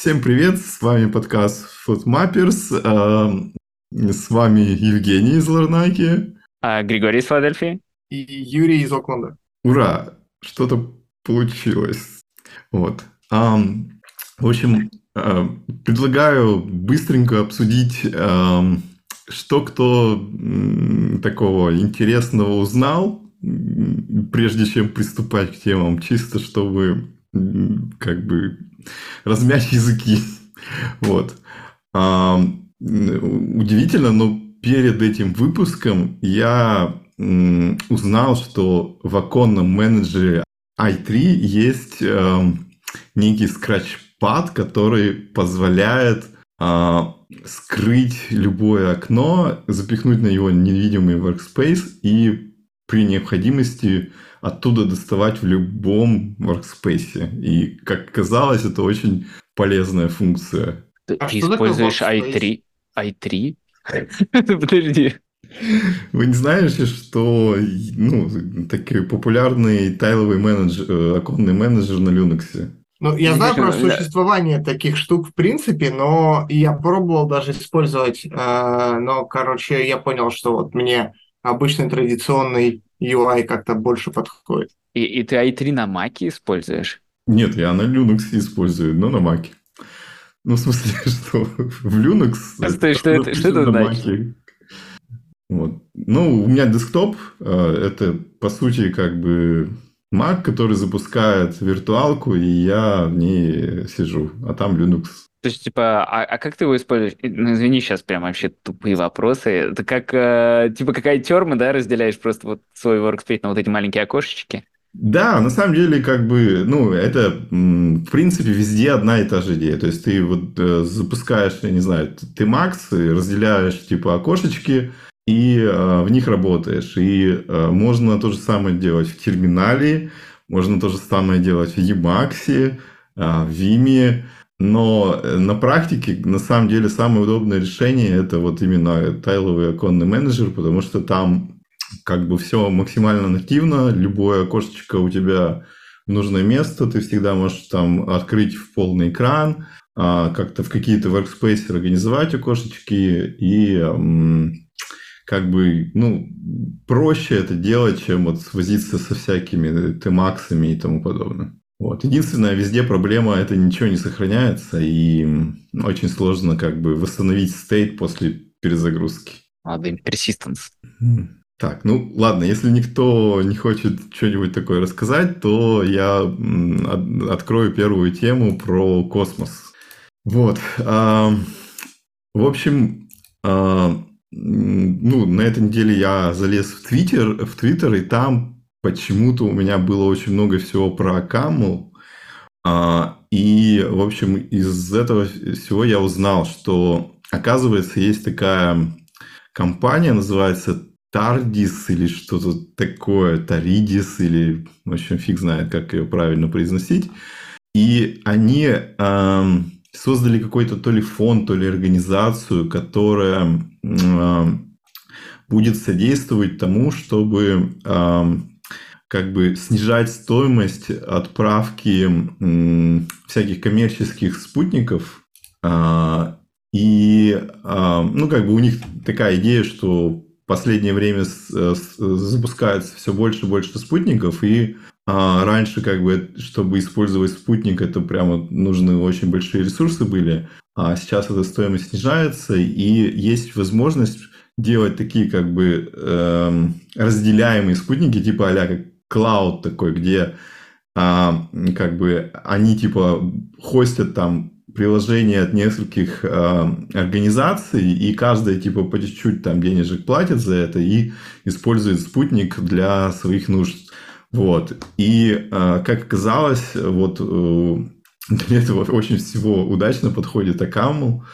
Всем привет, с вами подкаст Footmappers, с вами Евгений из Ларнаки. А Григорий из Филадельфии. И Юрий из Окленда. Ура, что-то получилось. Вот. В общем, предлагаю быстренько обсудить, что кто такого интересного узнал, прежде чем приступать к темам, чисто чтобы как бы размять языки. Вот. А, удивительно, но перед этим выпуском я узнал, что в оконном менеджере i3 есть э, некий скратчпад, который позволяет э, скрыть любое окно, запихнуть на него невидимый workspace и при необходимости оттуда доставать в любом workspace. И, как казалось, это очень полезная функция. Ты, а ты используешь i3? i3? Подожди. Вы не знаете, что ну, такой популярный тайловый менеджер, э, оконный менеджер на Linux? Ну, я знаю про существование таких штук в принципе, но я пробовал даже использовать, э, но, короче, я понял, что вот мне обычный традиционный UI как-то больше подходит. И, и ты i3 на Mac используешь? Нет, я на Linux использую, но на Mac. Ну, в смысле, что в Linux... А стой, что это, что это значит? Вот. Ну, у меня десктоп, э, это, по сути, как бы Mac, который запускает виртуалку, и я в ней сижу, а там Linux. То есть, типа, а, а как ты его используешь? Ну, извини, сейчас прям вообще тупые вопросы. Это как, э, типа, какая терма, да, разделяешь просто вот свой workspace на вот эти маленькие окошечки? Да, на самом деле, как бы, ну, это, в принципе, везде одна и та же идея. То есть, ты вот э, запускаешь, я не знаю, ты Макс, разделяешь, типа, окошечки, и э, в них работаешь. И э, можно то же самое делать в терминале, можно то же самое делать в Emacs, э, в Vime, но э, на практике, на самом деле, самое удобное решение – это вот именно тайловый оконный менеджер, потому что там как бы все максимально нативно, любое окошечко у тебя в нужное место, ты всегда можешь там открыть в полный экран, а, как-то в какие-то workspace организовать окошечки и как бы, ну, проще это делать, чем вот возиться со всякими темаксами и тому подобное. Вот. Единственная везде проблема – это ничего не сохраняется, и очень сложно как бы восстановить стейт после перезагрузки. Надо им persistence. Так, ну ладно, если никто не хочет что-нибудь такое рассказать, то я открою первую тему про космос. Вот. В общем, а, ну, на этой неделе я залез в Твиттер, в Твиттер, и там почему-то у меня было очень много всего про Каму. А, и, в общем, из этого всего я узнал, что, оказывается, есть такая компания, называется Тардис или что-то такое, Таридис или, в общем, фиг знает, как ее правильно произносить. И они э, создали какой-то то ли фонд, то ли организацию, которая э, будет содействовать тому, чтобы э, как бы снижать стоимость отправки всяких коммерческих спутников. А, и, а, ну, как бы у них такая идея, что в последнее время запускается все больше и больше спутников, и а, раньше, как бы, чтобы использовать спутник, это прямо нужны очень большие ресурсы были, а сейчас эта стоимость снижается, и есть возможность делать такие как бы э, разделяемые спутники, типа а как клауд такой, где а, как бы они типа хостят там приложения от нескольких а, организаций, и каждая типа по чуть-чуть там денежек платит за это и использует спутник для своих нужд. Вот. И, а, как оказалось, вот э, для этого очень всего удачно подходит Акаму,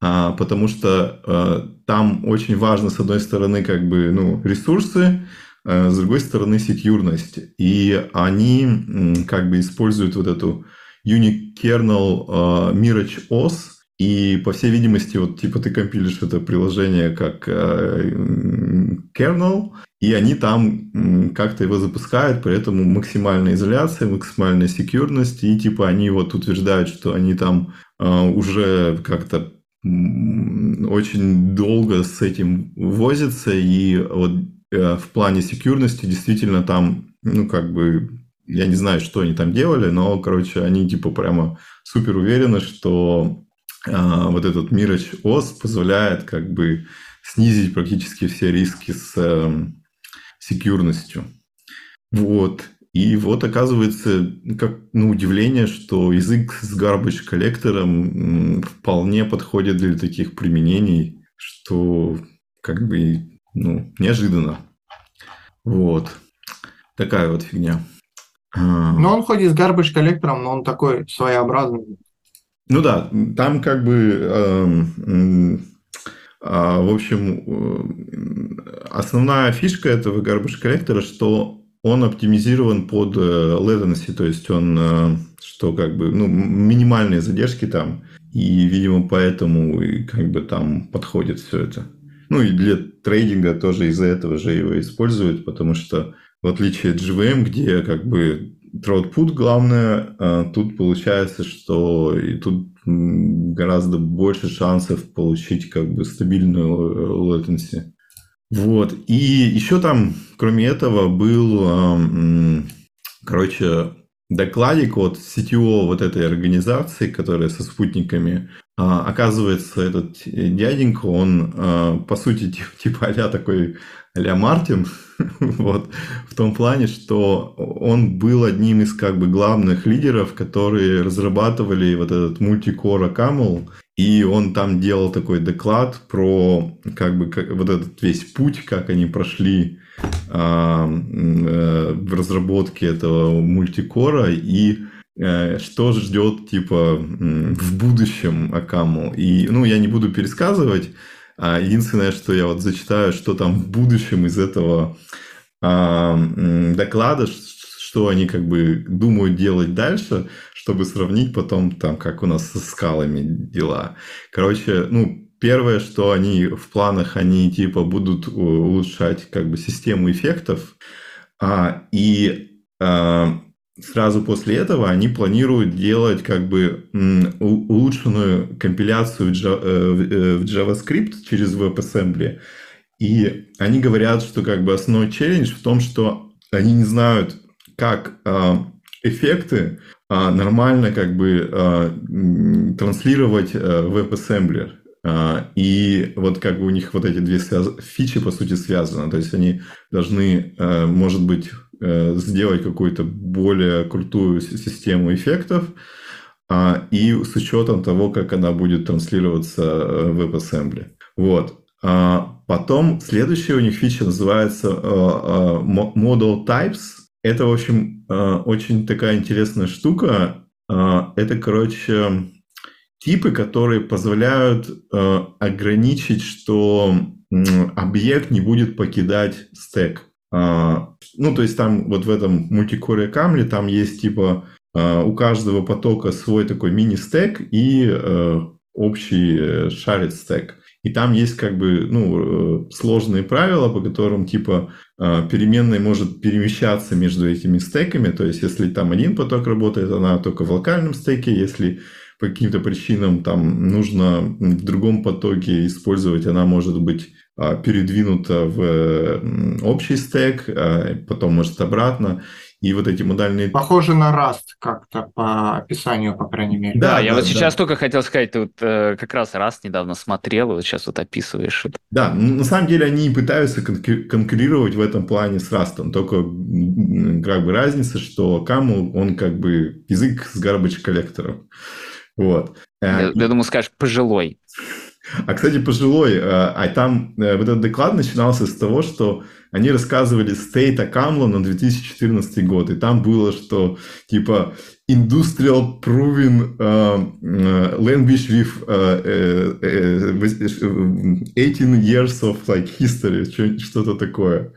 а, потому что а, там очень важно, с одной стороны, как бы, ну, ресурсы, Э, с другой стороны, секьюрность. И они как бы используют вот эту unikernel uh, Mirage OS, и, по всей видимости, вот типа ты компилишь это приложение как, uh, kernel, и они там как-то его запускают, поэтому максимальная изоляция, максимальная секьюрность, и типа они вот утверждают, что они там э, уже как-то очень долго с этим возятся, и вот э, в плане секьюрности действительно там, ну, как бы, я не знаю, что они там делали, но, короче, они типа прямо супер уверены, что э, вот этот Mirage OS позволяет как бы снизить практически все риски с э, секьюрностью. Вот. И вот оказывается, как на удивление, что язык с garbage коллектором вполне подходит для таких применений, что как бы ну, неожиданно. Вот. Такая вот фигня. А. Ну, он ходит с garbage коллектором, но он такой своеобразный. Ну да, там как бы, э, э, в общем, основная фишка этого garbage коллектора, что он оптимизирован под э, latency, то есть он, э, что как бы, ну, минимальные задержки там, и, видимо, поэтому и как бы там подходит все это. Ну и для трейдинга тоже из-за этого же его используют, потому что в отличие от GVM, где как бы throughput главное, а тут получается, что и тут гораздо больше шансов получить как бы стабильную latency. Вот. И еще там, кроме этого, был, короче, докладик от CTO вот этой организации, которая со спутниками. А, оказывается, этот дяденька, он, а, по сути, типа а такой а Мартин, вот, в том плане, что он был одним из как бы главных лидеров, которые разрабатывали вот этот мультикора Camel, и он там делал такой доклад про как бы как, вот этот весь путь, как они прошли а, э, в разработке этого мультикора. И э, что ждет типа в будущем Акаму. И, ну, я не буду пересказывать, а единственное, что я вот зачитаю, что там в будущем из этого а, доклада, что они как бы думают делать дальше, чтобы сравнить потом там, как у нас со скалами дела. Короче, ну, первое, что они в планах, они типа будут улучшать как бы систему эффектов, а, и а, сразу после этого они планируют делать как бы улучшенную компиляцию в э, э, JavaScript через WebAssembly. И они говорят, что как бы основной челлендж в том, что они не знают, как а, эффекты а, нормально как бы а, транслировать в WebAssembly. И вот как бы у них вот эти две фичи по сути связаны. То есть они должны, может быть, сделать какую-то более крутую систему эффектов, а, и с учетом того, как она будет транслироваться в WebAssembly. Вот. А потом следующая у них фича называется Model Types. Это, в общем, очень такая интересная штука. Это, короче, типы, которые позволяют ограничить, что объект не будет покидать стек. Ну, то есть там вот в этом мультикоре камле там есть типа у каждого потока свой такой мини-стек и общий шарит стек. И там есть как бы ну, э, сложные правила, по которым типа э, переменная может перемещаться между этими стеками. То есть, если там один поток работает, она только в локальном стеке. Если по каким-то причинам там нужно в другом потоке использовать, она может быть а, передвинута в общий стек, а потом может обратно. И вот эти модальные... Похоже на Rust как-то по описанию, по крайней мере. Да, да я да, вот да. сейчас только хотел сказать, ты вот э, как раз Rust недавно смотрел, и вот сейчас вот описываешь это. Да, на самом деле они пытаются конкурировать в этом плане с Rust, только как бы разница, что Camel, он как бы язык с garbage коллектором. Вот. Я, э, я думаю, скажешь, пожилой. А, кстати, пожилой, э, а там вот этот доклад начинался с того, что они рассказывали стейт Акамла на 2014 год, и там было, что типа industrial proven uh, language with uh, uh, 18 years of like history, что-то такое.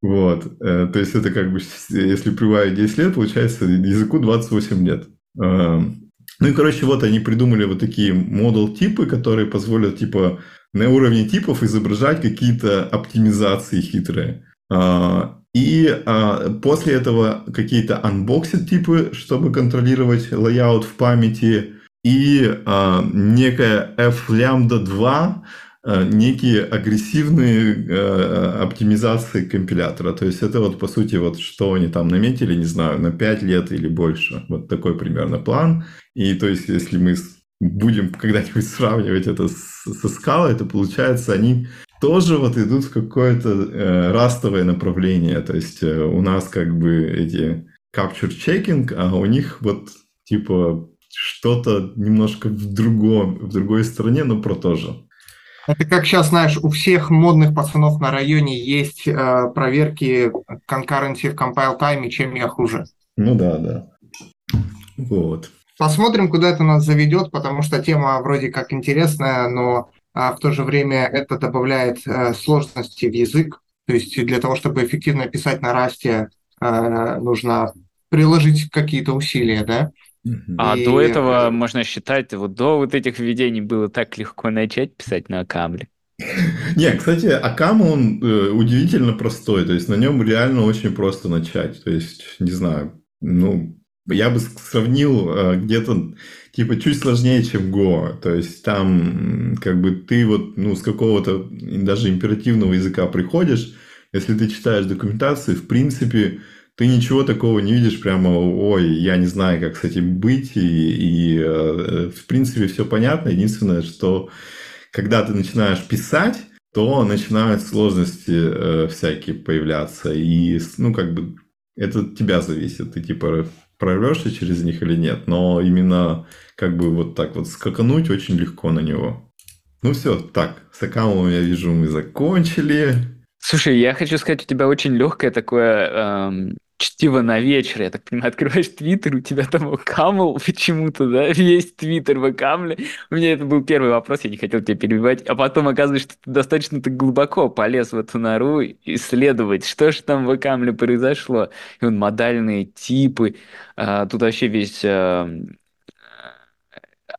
Вот. То есть это как бы, если прибавить 10 лет, получается языку 28 лет. Ну и, короче, вот они придумали вот такие модул-типы, которые позволят, типа, на уровне типов изображать какие-то оптимизации хитрые. А, и а, после этого какие-то unboxed типы, чтобы контролировать layout в памяти, и а, некая f-lambda 2, а, некие агрессивные а, оптимизации компилятора. То есть это вот по сути вот что они там наметили, не знаю, на 5 лет или больше. Вот такой примерно план. И то есть если мы будем когда-нибудь сравнивать это со скалой, то получается они тоже вот идут в какое-то э, растовое направление. То есть э, у нас как бы эти capture checking, а у них вот типа что-то немножко в другом, в другой стране, но про то же. Это как сейчас, знаешь, у всех модных пацанов на районе есть э, проверки concurrency в compile time, чем я хуже. Ну да, да. Вот. Посмотрим, куда это нас заведет, потому что тема вроде как интересная, но а в то же время это добавляет э, сложности в язык. То есть для того, чтобы эффективно писать на расте, э, нужно приложить какие-то усилия, да? А и... до этого, можно считать, вот до вот этих введений было так легко начать писать на Акамле. Не, кстати, Акам, он э, удивительно простой, то есть на нем реально очень просто начать. То есть, не знаю, ну, я бы сравнил э, где-то типа чуть сложнее, чем Go. То есть там как бы ты вот ну, с какого-то даже императивного языка приходишь, если ты читаешь документацию, в принципе, ты ничего такого не видишь прямо, ой, я не знаю, как с этим быть, и, и э, в принципе все понятно. Единственное, что когда ты начинаешь писать, то начинают сложности э, всякие появляться, и, ну, как бы, это от тебя зависит. Ты, типа, прорвешься через них или нет, но именно, как бы, вот так вот скакануть очень легко на него. Ну все, так, с аккаунтом, я вижу, мы закончили. Слушай, я хочу сказать, у тебя очень легкое такое эм, чтиво на вечер. Я так понимаю, открываешь твиттер, у тебя там камл почему-то, да, весь твиттер в камле. У меня это был первый вопрос, я не хотел тебя перебивать. А потом оказывается, что ты достаточно ты глубоко полез в эту нору исследовать, что же там в камле произошло. И он модальные типы. А, тут вообще весь... А,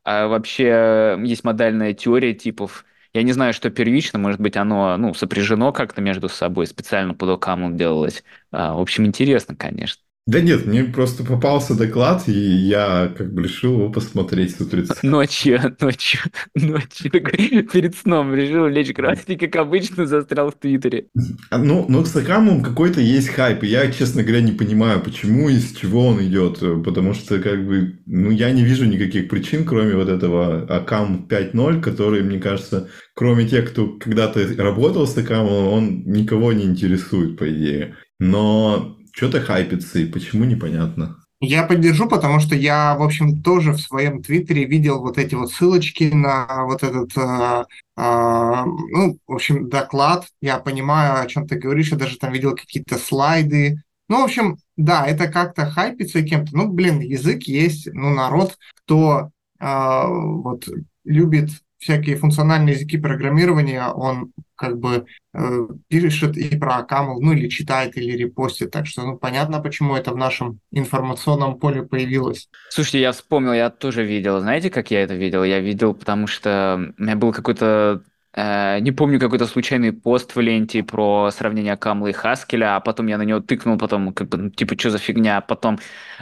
а вообще есть модальная теория типов я не знаю, что первично, может быть, оно ну, сопряжено как-то между собой, специально под Окаму делалось. А, в общем, интересно, конечно. Да нет, мне просто попался доклад, и я как бы решил его посмотреть с утреца. Ночью, ночью, ночью, перед сном решил лечь кровать, и, как обычно, застрял в Твиттере. А, ну, ну, с Акамом какой-то есть хайп, и я, честно говоря, не понимаю, почему и с чего он идет, потому что, как бы, ну, я не вижу никаких причин, кроме вот этого Акам 5.0, который, мне кажется, кроме тех, кто когда-то работал с Акамом, он никого не интересует, по идее. Но что-то хайпится, и почему, непонятно. Я поддержу, потому что я, в общем, тоже в своем твиттере видел вот эти вот ссылочки на вот этот, э, э, ну, в общем, доклад. Я понимаю, о чем ты говоришь, я даже там видел какие-то слайды. Ну, в общем, да, это как-то хайпится кем-то. Ну, блин, язык есть, ну, народ, кто э, вот любит всякие функциональные языки программирования, он как бы э, пишет и про Camel, ну или читает, или репостит. Так что, ну, понятно, почему это в нашем информационном поле появилось. Слушайте, я вспомнил, я тоже видел. Знаете, как я это видел? Я видел, потому что у меня был какой-то э, не помню, какой-то случайный пост в ленте про сравнение Камла и Хаскеля, а потом я на него тыкнул, потом, как бы, ну, типа, что за фигня, потом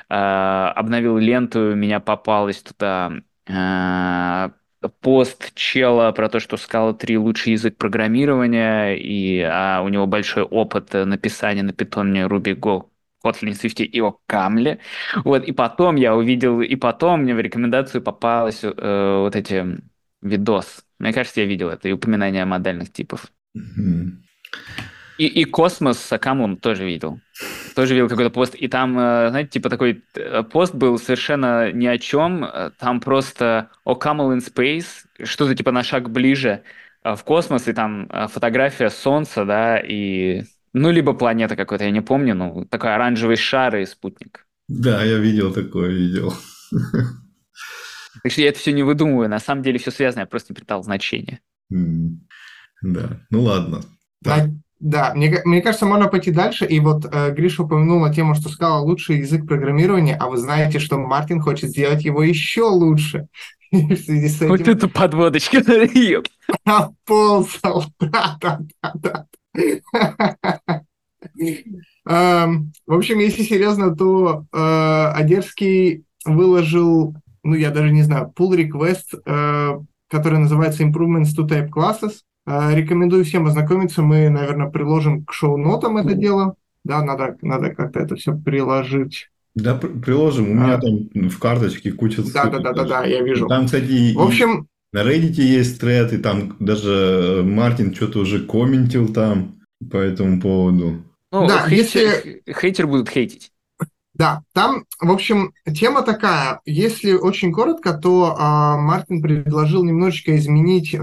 э, обновил ленту, у меня попалось туда э, пост чела про то, что Scala 3 лучший язык программирования, и а у него большой опыт написания на питоне Ruby Go Kotlin Swift и о Камле. Вот, и потом я увидел, и потом мне в рекомендацию попалось э, вот эти видос. Мне кажется, я видел это, и упоминание модальных типов. Mm-hmm. И, и космос с OCaml ом тоже видел. Тоже видел какой-то пост. И там, э, знаете, типа такой э, пост был совершенно ни о чем. Там просто OCaml in Space, что-то типа на шаг ближе э, в космос, и там фотография Солнца, да, и... Ну, либо планета какой-то, я не помню, ну, такой оранжевый шар и спутник. Да, я видел такое, видел. Так что я это все не выдумываю, на самом деле все связано, я просто не придал значения. Да, ну ладно. Так. Да, мне, мне кажется, можно пойти дальше. И вот э, Гриша упомянула тему, что сказала лучший язык программирования, а вы знаете, что Мартин хочет сделать его еще лучше. в связи с этим... Вот это подводочка, Ползал, да-да-да. Эм, в общем, если серьезно, то э, Одерский выложил, ну, я даже не знаю, pull request, э, который называется Improvements to Type Classes. Э, рекомендую всем ознакомиться. Мы, наверное, приложим к шоу-нотам это дело. Да, надо, надо как-то это все приложить. Да, приложим. У меня а. там в карточке куча Да, да, да, да, да, я вижу. Там, кстати, в общем, на Reddit есть тред, и там даже Мартин что-то уже комментил там по этому поводу. Ну, да, хейтер, если... хейтер будут хейтить. Да, там, в общем, тема такая. Если очень коротко, то э, Мартин предложил немножечко изменить э,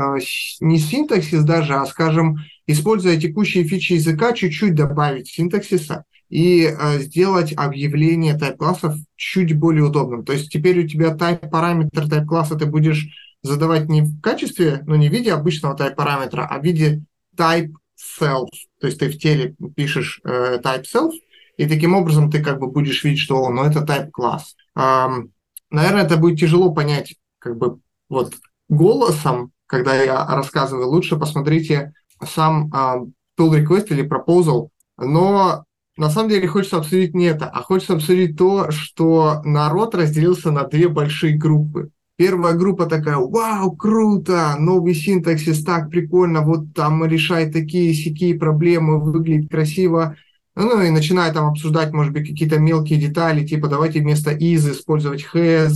не синтаксис даже, а, скажем, используя текущие фичи языка, чуть-чуть добавить синтаксиса и э, сделать объявление type-классов чуть более удобным. То есть теперь у тебя type-параметр type-класса ты будешь задавать не в качестве, ну не в виде обычного type-параметра, а в виде type self. То есть ты в теле пишешь э, type self, и таким образом ты как бы будешь видеть, что, о, ну это type класс. Эм, наверное, это будет тяжело понять как бы вот голосом, когда я рассказываю. Лучше посмотрите сам э, pull request или proposal, но на самом деле хочется обсудить не это, а хочется обсудить то, что народ разделился на две большие группы. Первая группа такая, вау, круто, новый синтаксис, так прикольно, вот там решает такие сякие проблемы, выглядит красиво. Ну и начинает там обсуждать, может быть, какие-то мелкие детали, типа давайте вместо is использовать has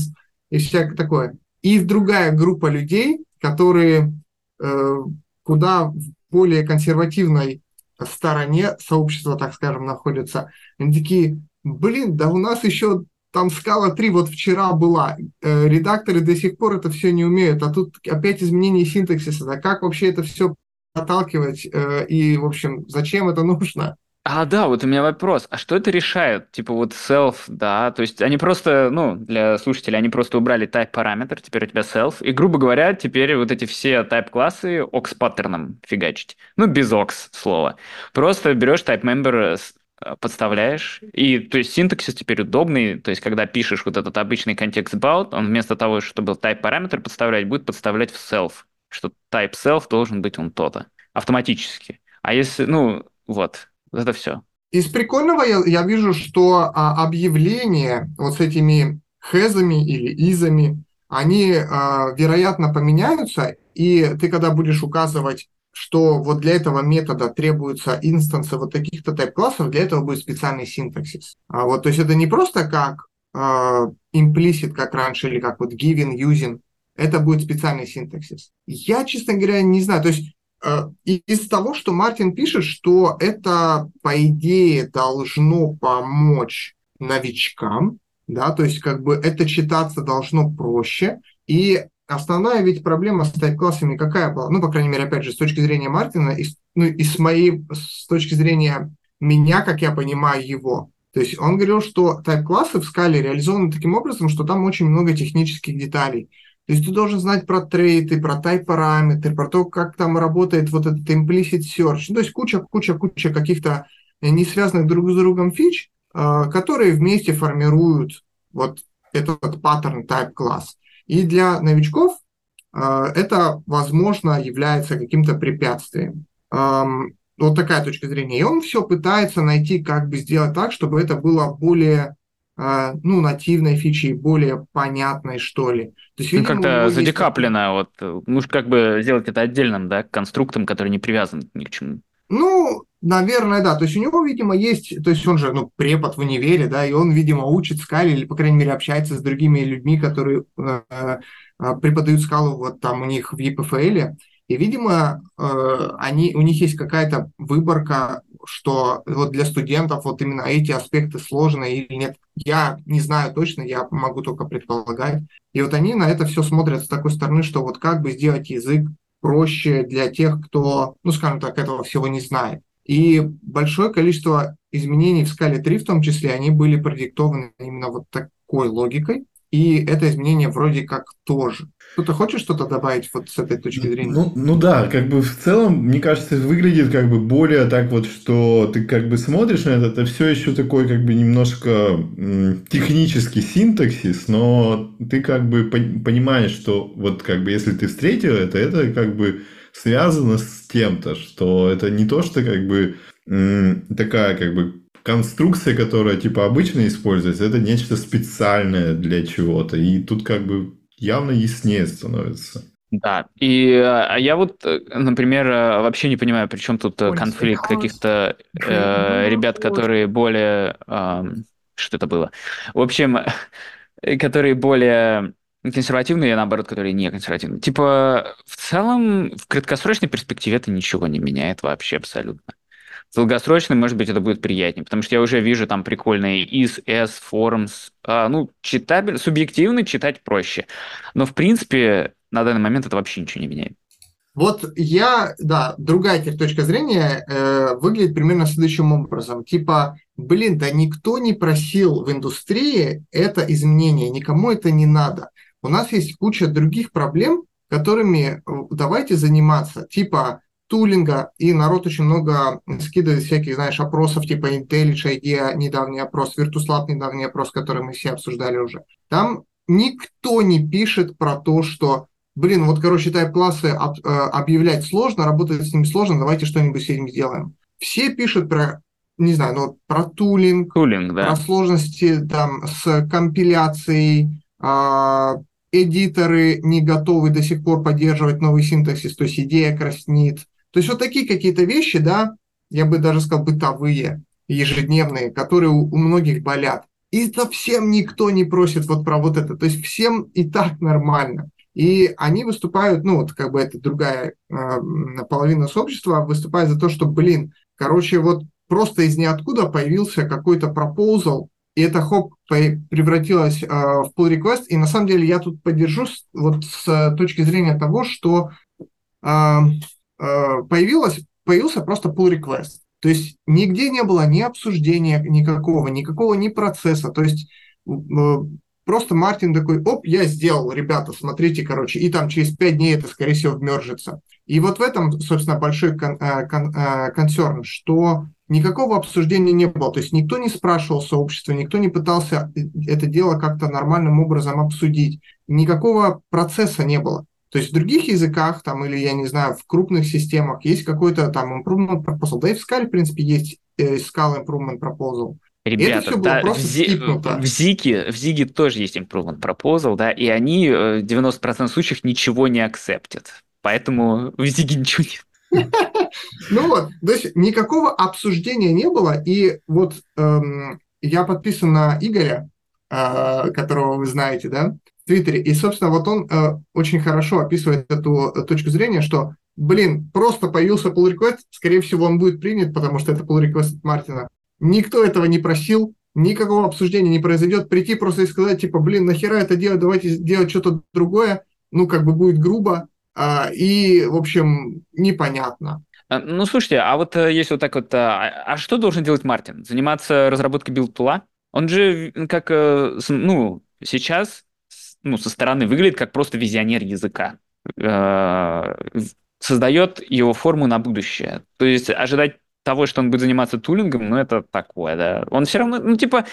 и всякое такое. И другая группа людей, которые э, куда более консервативной стороне сообщества, так скажем, находятся. Они такие, блин, да у нас еще там скала 3 вот вчера была, э, редакторы до сих пор это все не умеют, а тут опять изменение синтаксиса, да как вообще это все отталкивать э, и, в общем, зачем это нужно? А, да, вот у меня вопрос. А что это решает? Типа вот self, да, то есть они просто, ну, для слушателей, они просто убрали type параметр, теперь у тебя self, и, грубо говоря, теперь вот эти все type классы ox паттерном фигачить. Ну, без ox слова. Просто берешь type member Э, подставляешь. И то есть синтаксис теперь удобный. То есть когда пишешь вот этот обычный контекст about, он вместо того, чтобы type параметр подставлять, будет подставлять в self, что type self должен быть он то-то автоматически. А если, ну, вот, это все. Из прикольного я, я вижу, что а, объявления вот с этими хэзами или изами, они, а, вероятно, поменяются, и ты, когда будешь указывать что вот для этого метода требуются инстансы вот таких-то тайп-классов, для этого будет специальный синтаксис. А вот, то есть это не просто как implicit, как раньше, или как вот given, using, это будет специальный синтаксис. Я, честно говоря, не знаю, то есть из того, что Мартин пишет, что это, по идее, должно помочь новичкам, да, то есть как бы это читаться должно проще, и Основная ведь проблема с тайп-классами какая была? Ну, по крайней мере, опять же, с точки зрения Мартина и, ну, и с моей, с точки зрения меня, как я понимаю его. То есть он говорил, что тайп-классы в скале реализованы таким образом, что там очень много технических деталей. То есть ты должен знать про трейты, про тайп-параметры, про то, как там работает вот этот implicit search. Ну, то есть куча-куча-куча каких-то не связанных друг с другом фич, а, которые вместе формируют вот этот паттерн type-класс. И для новичков э, это, возможно, является каким-то препятствием. Эм, вот такая точка зрения. И он все пытается найти, как бы сделать так, чтобы это было более э, ну, нативной фичей, более понятной, что ли. То есть, ну, видимо, ну, как-то задекаплено, есть... вот, ну, как бы сделать это отдельным, да, конструктом, который не привязан ни к чему. Ну, наверное, да. То есть у него, видимо, есть, то есть он же, ну, препод в универе, да, и он, видимо, учит скале или, по крайней мере, общается с другими людьми, которые э, э, преподают скалу вот там у них в ЕПФЛ. И, видимо, э, они, у них есть какая-то выборка, что вот для студентов вот именно эти аспекты сложные или нет. Я не знаю точно, я могу только предполагать. И вот они на это все смотрят с такой стороны, что вот как бы сделать язык проще для тех, кто, ну, скажем так, этого всего не знает. И большое количество изменений в скале 3 в том числе, они были продиктованы именно вот такой логикой. И это изменение вроде как тоже. Кто-то хочет что-то добавить вот с этой точки зрения? Ну, ну да, как бы в целом, мне кажется, выглядит как бы более так вот, что ты как бы смотришь на это, это все еще такой как бы немножко технический синтаксис, но ты как бы понимаешь, что вот как бы если ты встретил это, это как бы связано с тем-то, что это не то, что как бы такая как бы конструкция, которая типа обычно используется, это нечто специальное для чего-то. И тут как бы явно яснее становится. Да, и а я вот, э, например, э, вообще не понимаю, при чем тут э, конфликт каких-то э, ребят, которые более... Э, что это было? В общем, которые более консервативные, а наоборот, которые не консервативные. Типа, в целом, в краткосрочной перспективе это ничего не меняет вообще абсолютно долгосрочно, может быть, это будет приятнее, потому что я уже вижу там прикольные из, S, Forums. А, ну, читабель, субъективно читать проще. Но, в принципе, на данный момент это вообще ничего не меняет. Вот я, да, другая теперь точка зрения э, выглядит примерно следующим образом. Типа, блин, да никто не просил в индустрии это изменение, никому это не надо. У нас есть куча других проблем, которыми э, давайте заниматься. Типа, тулинга, и народ очень много скидывает всяких, знаешь, опросов типа IntelliJ, IDEA, недавний опрос, VirtusLab, недавний опрос, который мы все обсуждали уже. Там никто не пишет про то, что, блин, вот, короче, тайп-классы об, э, объявлять сложно, работать с ними сложно, давайте что-нибудь с этим сделаем. Все пишут про, не знаю, ну, про тулинг, тулинг да. про сложности там с компиляцией, э, эдиторы не готовы до сих пор поддерживать новый синтаксис, то есть идея краснит, то есть вот такие какие-то вещи, да, я бы даже сказал бытовые, ежедневные, которые у, у многих болят. И совсем никто не просит вот про вот это. То есть всем и так нормально. И они выступают, ну вот как бы это другая э, половина сообщества выступает за то, что, блин, короче, вот просто из ниоткуда появился какой-то пропозал, и это хоп превратилось э, в pull request. И на самом деле я тут поддержу вот с точки зрения того, что э, появилось, появился просто pull request. То есть нигде не было ни обсуждения никакого, никакого ни процесса. То есть э, просто Мартин такой, оп, я сделал, ребята, смотрите, короче, и там через пять дней это, скорее всего, вмержится. И вот в этом, собственно, большой кон, э, кон, концерн, что никакого обсуждения не было. То есть никто не спрашивал сообщества, никто не пытался это дело как-то нормальным образом обсудить. Никакого процесса не было. То есть в других языках, там, или, я не знаю, в крупных системах есть какой-то там improvement proposal. Да и в Scala, в принципе, есть э, Scala improvement proposal. Ребята, да, в, Зи, в, Зиге, в Зиге тоже есть improvement proposal, да, и они э, в 90% случаев ничего не акцептят. Поэтому в Зиге ничего нет. Ну вот, то есть никакого обсуждения не было, и вот эм, я подписан на Игоря, э, которого вы знаете, да, Твиттере. И, собственно, вот он э, очень хорошо описывает эту э, точку зрения, что, блин, просто появился pull request, скорее всего, он будет принят, потому что это pull request Мартина. Никто этого не просил, никакого обсуждения не произойдет. Прийти просто и сказать, типа, блин, нахера это делать, давайте делать что-то другое, ну, как бы будет грубо, э, и, в общем, непонятно. А, ну, слушайте, а вот э, если вот так вот, а, а что должен делать Мартин? Заниматься разработкой build tool а? Он же как, э, ну, сейчас ну, со стороны выглядит как просто визионер языка. Э, создает его форму на будущее. То есть ожидать того, что он будет заниматься tooling ом, ну, это такое, да. Он все равно, ну, типа,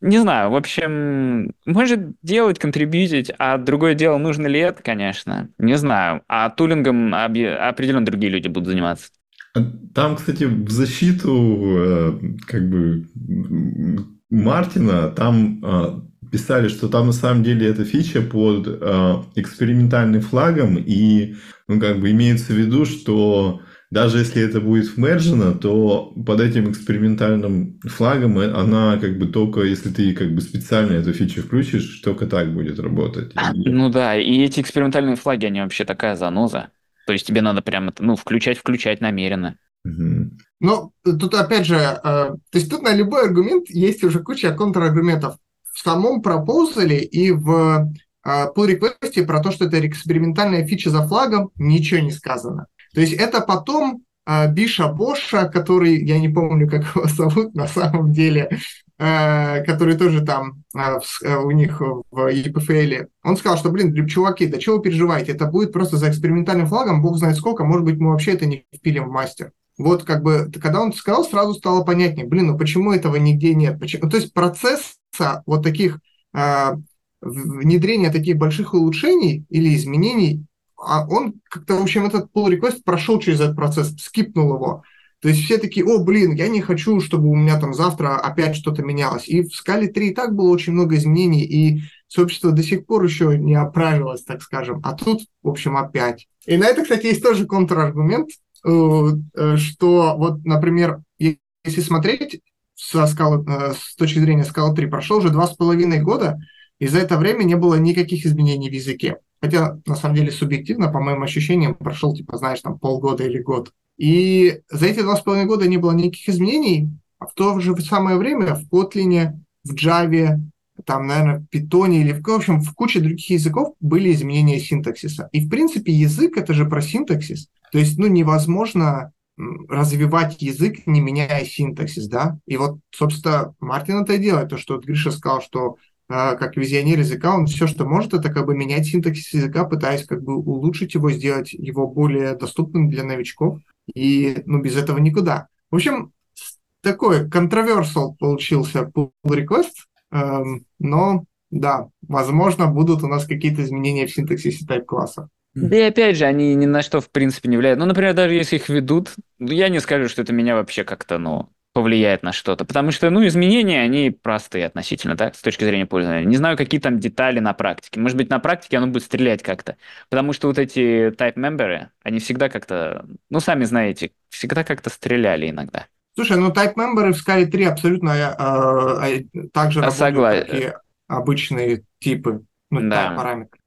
не знаю, в общем, может делать, контрибьютить, а другое дело, нужно ли это, конечно, не знаю. А тулингом определенно другие люди будут заниматься. Там, кстати, в защиту э, как бы Мартина, там э, писали, что там на самом деле эта фича под э, экспериментальным флагом, и ну, как бы имеется в виду, что даже если это будет вмержено, то под этим экспериментальным флагом э, она как бы только, если ты как бы специально эту фичу включишь, только так будет работать. Ну да, и эти экспериментальные флаги, они вообще такая заноза. То есть тебе надо прямо, ну, включать-включать намеренно. Угу. Ну, тут опять же, э, то есть тут на любой аргумент есть уже куча контраргументов самом пропозале и в а, pull request про то, что это экспериментальная фича за флагом, ничего не сказано. То есть это потом а, Биша Боша, который, я не помню, как его зовут на самом деле, э, который тоже там э, у них в EPFL, он сказал, что, блин, чуваки, да чего вы переживаете, это будет просто за экспериментальным флагом, бог знает сколько, может быть, мы вообще это не впилим в мастер. Вот как бы, когда он сказал, сразу стало понятнее, блин, ну почему этого нигде нет? Почему? То есть процесса вот таких э, внедрения таких больших улучшений или изменений, а он как-то, в общем, этот pull request прошел через этот процесс, скипнул его. То есть все такие, о, блин, я не хочу, чтобы у меня там завтра опять что-то менялось. И в скале 3 и так было очень много изменений, и сообщество до сих пор еще не оправилось, так скажем. А тут, в общем, опять. И на это, кстати, есть тоже контраргумент, э, что вот, например, если смотреть со скалы, э, с точки зрения скалы 3, прошло уже два с половиной года, и за это время не было никаких изменений в языке. Хотя, на самом деле, субъективно, по моим ощущениям, прошел, типа, знаешь, там полгода или год. И за эти два с половиной года не было никаких изменений, а в то же самое время в Kotlin, в Java, там, наверное, в Python или, в, в общем, в куче других языков были изменения синтаксиса. И, в принципе, язык — это же про синтаксис. То есть, ну, невозможно развивать язык, не меняя синтаксис, да? И вот, собственно, Мартин это и делает, то, что вот Гриша сказал, что э, как визионер языка, он все, что может, это как бы менять синтаксис языка, пытаясь как бы улучшить его, сделать его более доступным для новичков. И ну, без этого никуда. В общем, такой controversial получился pull request, эм, но да, возможно, будут у нас какие-то изменения в синтаксисе тайп-класса. Да и опять же, они ни на что в принципе не влияют. Ну, например, даже если их ведут, ну, я не скажу, что это меня вообще как-то, ну, повлияет на что-то. Потому что, ну, изменения, они простые относительно, так, с точки зрения пользования. Не знаю, какие там детали на практике. Может быть, на практике оно будет стрелять как-то. Потому что вот эти type-мемберы, они всегда как-то, ну, сами знаете, всегда как-то стреляли иногда. Слушай, ну type-мемберы в Scala 3 абсолютно э, э, так же работают, Согла... как и обычные типы, ну, да. параметры.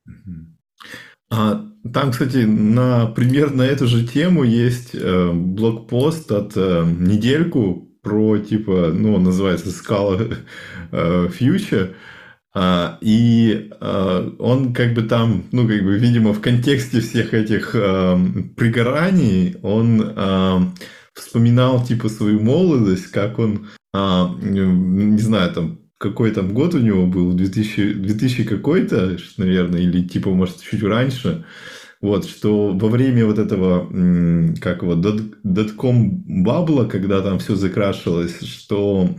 А, там, кстати, на примерно эту же тему есть э, блокпост от э, недельку про типа, ну, называется Scala э, Future. А, и а, он как бы там, ну, как бы, видимо, в контексте всех этих а, пригораний, он а, вспоминал, типа, свою молодость, как он, а, не знаю, там, какой там год у него был, 2000, 2000 какой-то, наверное, или, типа, может, чуть раньше, вот, что во время вот этого, как вот, дотком бабла, когда там все закрашивалось, что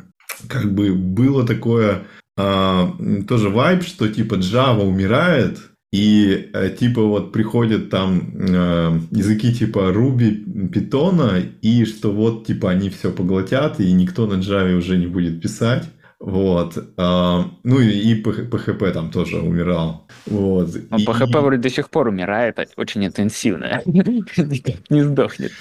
как бы было такое а, тоже вайб, что типа Java умирает, и э, типа вот приходят там э, языки типа Ruby, Python, и что вот типа они все поглотят, и никто на Java уже не будет писать. Вот. А, ну и, PHP там тоже умирал. Вот. Но и... PHP вроде до сих пор умирает очень интенсивно. Не сдохнет.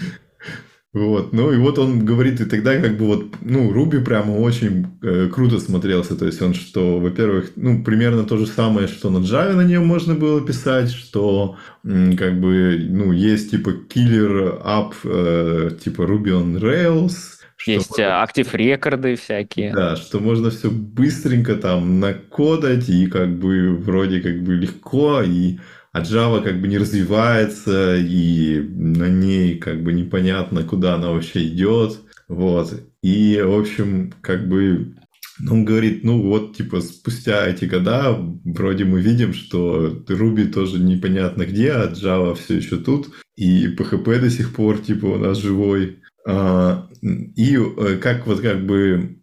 Вот, ну и вот он говорит, и тогда как бы вот, ну, Руби прямо очень э, круто смотрелся, то есть он что, во-первых, ну, примерно то же самое, что на Java на нем можно было писать, что м, как бы, ну, есть типа киллер ап, э, типа Ruby on Rails, есть можно... актив рекорды всякие. Да, что можно все быстренько там накодать и как бы вроде как бы легко, и а Java как бы не развивается, и на ней как бы непонятно, куда она вообще идет. Вот. И, в общем, как бы ну, он говорит, ну вот, типа, спустя эти года вроде мы видим, что Ruby тоже непонятно где, а Java все еще тут, и PHP до сих пор, типа, у нас живой. А, и э, как вот как бы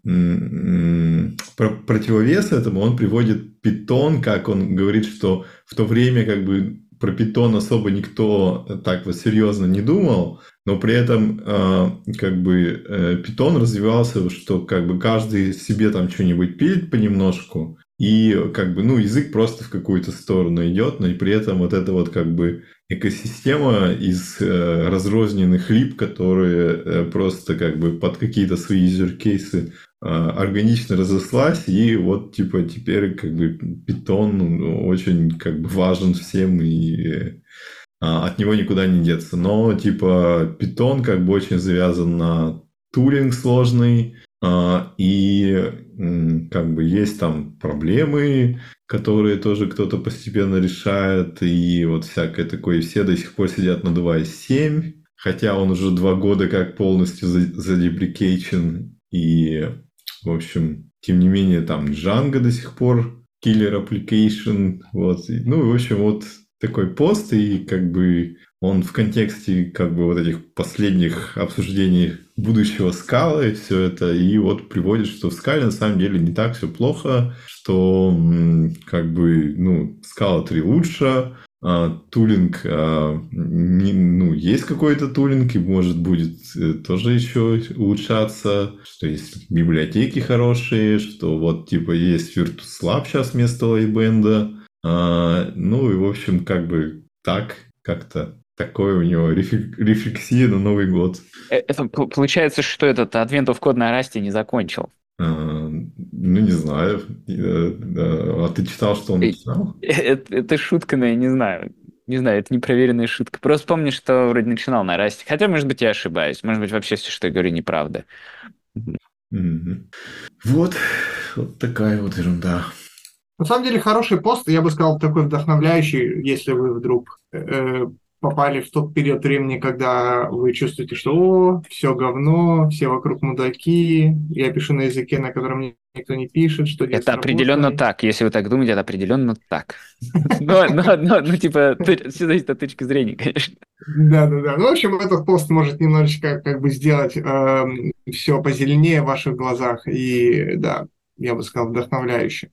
противовес этому он приводит питон, как он говорит, что в то время как бы про питон особо никто так вот серьезно не думал, но при этом а, как бы питон э, развивался, что как бы каждый себе там что-нибудь пилит понемножку, и как бы, ну, язык просто в какую-то сторону идет, но и при этом вот это вот как бы экосистема из э, разрозненных лип, которые э, просто как бы под какие-то свои юзер-кейсы э, органично разослась, и вот типа теперь как бы питон ну, очень как бы важен всем, и э, от него никуда не деться. Но типа питон как бы очень завязан на тулинг сложный, а, и как бы есть там проблемы, которые тоже кто-то постепенно решает, и вот всякое такое. Все до сих пор сидят на 2.7, хотя он уже два года как полностью задеприкейчен, и, в общем, тем не менее, там Django до сих пор killer application, вот. Ну, в общем, вот такой пост, и как бы он в контексте как бы вот этих последних обсуждений будущего скалы, все это, и вот приводит, что в скале на самом деле не так все плохо, что как бы, ну, скала 3 лучше, а, тулинг, а, не, ну, есть какой-то тулинг, и может будет э, тоже еще улучшаться, что есть библиотеки хорошие, что вот типа есть Virtus Lab сейчас вместо Лайбенда, а, ну и в общем как бы так как-то такое у него рефлексия на Новый год. Э, это получается, что этот Advent of Code на Расте не закончил. А, ну, не знаю. А ты читал, что он написал? Это, это шутка, но я не знаю. Не знаю, это непроверенная шутка. Просто помню, что вроде начинал на Расте. Хотя, может быть, я ошибаюсь. Может быть, вообще все, что я говорю, неправда. Вот, вот такая вот ерунда. На самом деле хороший пост, я бы сказал, такой вдохновляющий, если вы вдруг э, попали в тот период времени, когда вы чувствуете, что о, все говно, все вокруг мудаки, я пишу на языке, на котором никто не пишет, что Это определенно так, если вы так думаете, это определенно так. Ну, типа, все зависит от точки зрения, конечно. Да, да, да. Ну, в общем, этот пост может немножечко как бы сделать эм, все позеленее в ваших глазах, и, да, я бы сказал, вдохновляюще.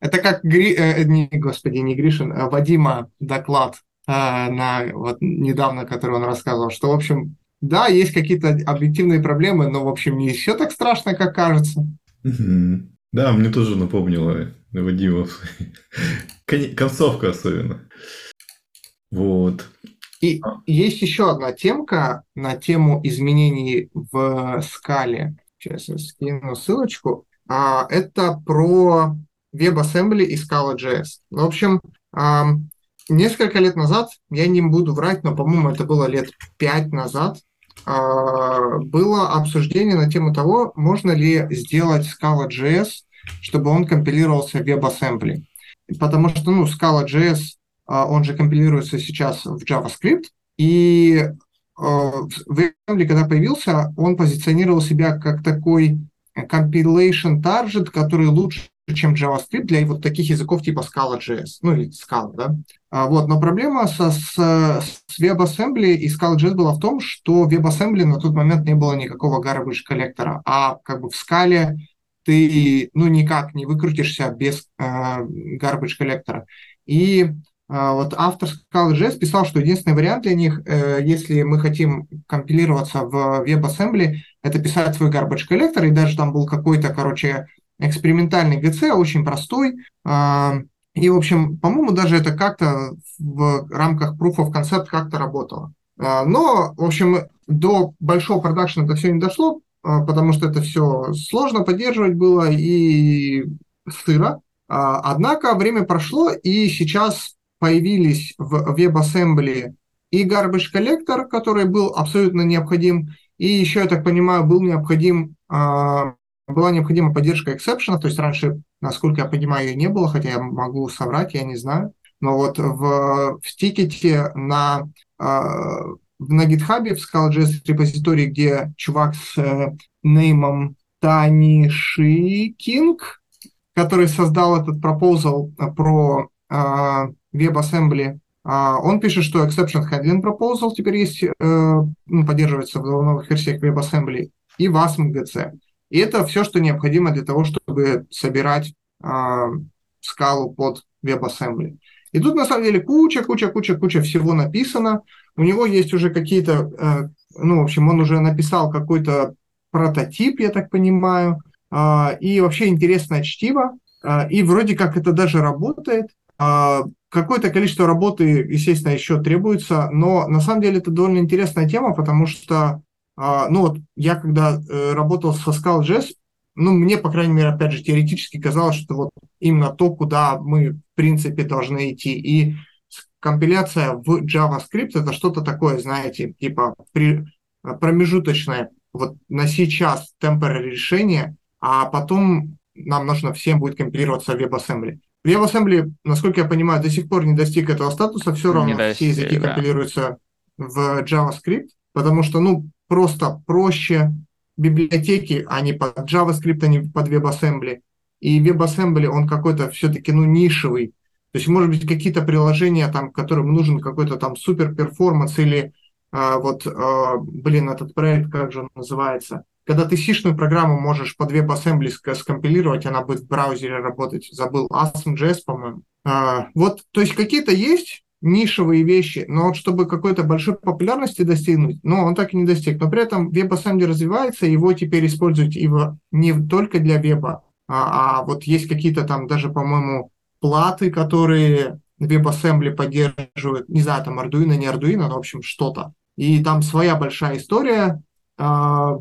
Это как, Гри... э, не, господи, не Гришин, а Вадима доклад на вот недавно, который он рассказывал, что, в общем, да, есть какие-то объективные проблемы, но, в общем, не все так страшно, как кажется. Да, мне тоже напомнило Вадима. Концовка особенно. Вот. И а. есть еще одна темка на тему изменений в скале. Сейчас я скину ссылочку. А, это про WebAssembly и Scala.js. В общем, несколько лет назад, я не буду врать, но, по-моему, это было лет пять назад, а, было обсуждение на тему того, можно ли сделать Scala.js, чтобы он компилировался в WebAssembly. Потому что, ну, Scala.js, а, он же компилируется сейчас в JavaScript, и а, WebAssembly, когда появился, он позиционировал себя как такой compilation target, который лучше чем JavaScript для вот таких языков типа Scala.js, ну или Scala, да. А, вот, но проблема со, с, с WebAssembly и Scala.js была в том, что в WebAssembly на тот момент не было никакого garbage коллектора, а как бы в Scala ты ну никак не выкрутишься без э, garbage коллектора. И э, вот автор Scala.js писал, что единственный вариант для них, э, если мы хотим компилироваться в WebAssembly, это писать свой garbage коллектор, и даже там был какой-то, короче, экспериментальный ГЦ, очень простой. А, и, в общем, по-моему, даже это как-то в рамках Proof of Concept как-то работало. А, но, в общем, до большого продакшена это все не дошло, а, потому что это все сложно поддерживать было и сыро. Однако время прошло, и сейчас появились в WebAssembly и garbage коллектор, который был абсолютно необходим, и еще, я так понимаю, был необходим была необходима поддержка эксепшена, то есть раньше, насколько я понимаю, ее не было, хотя я могу соврать, я не знаю. Но вот в, в тикете на, э, на GitHub, в Scala.js репозитории, где чувак с э, неймом Таниши Кинг, который создал этот пропозал про э, WebAssembly, э, он пишет, что Exception Handling Proposal теперь есть, э, ну, поддерживается в новых версиях WebAssembly, и WASM GC. И это все, что необходимо для того, чтобы собирать э, скалу под WebAssembly. И тут на самом деле куча, куча, куча, куча всего написано. У него есть уже какие-то, э, ну, в общем, он уже написал какой-то прототип, я так понимаю, э, и вообще интересное чтиво. Э, и вроде как это даже работает. Э, какое-то количество работы, естественно, еще требуется, но на самом деле это довольно интересная тема, потому что а, ну вот я когда э, работал со Scala.js, ну мне, по крайней мере, опять же, теоретически казалось, что вот именно то, куда мы, в принципе, должны идти. И компиляция в JavaScript это что-то такое, знаете, типа при, промежуточное. Вот на сейчас temporary решение, а потом нам нужно всем будет компилироваться в WebAssembly. WebAssembly, насколько я понимаю, до сих пор не достиг этого статуса, все равно не все языки да. компилируются в JavaScript, потому что, ну, просто проще, библиотеки, они под JavaScript, они под WebAssembly. И WebAssembly, он какой-то все-таки, ну, нишевый. То есть, может быть, какие-то приложения, там, которым нужен какой-то там супер перформанс или а, вот, а, блин, этот проект, как же он называется? Когда ты сишную программу можешь под WebAssembly скомпилировать, она будет в браузере работать. Забыл, Asm.js, по-моему. А, вот, то есть какие-то есть нишевые вещи, но вот чтобы какой-то большой популярности достигнуть, но он так и не достиг. Но при этом WebAssembly развивается, его теперь используют его не только для веба, а, а вот есть какие-то там даже, по-моему, платы, которые WebAssembly поддерживают, не знаю, там Arduino, не Arduino, но, в общем, что-то. И там своя большая история. А,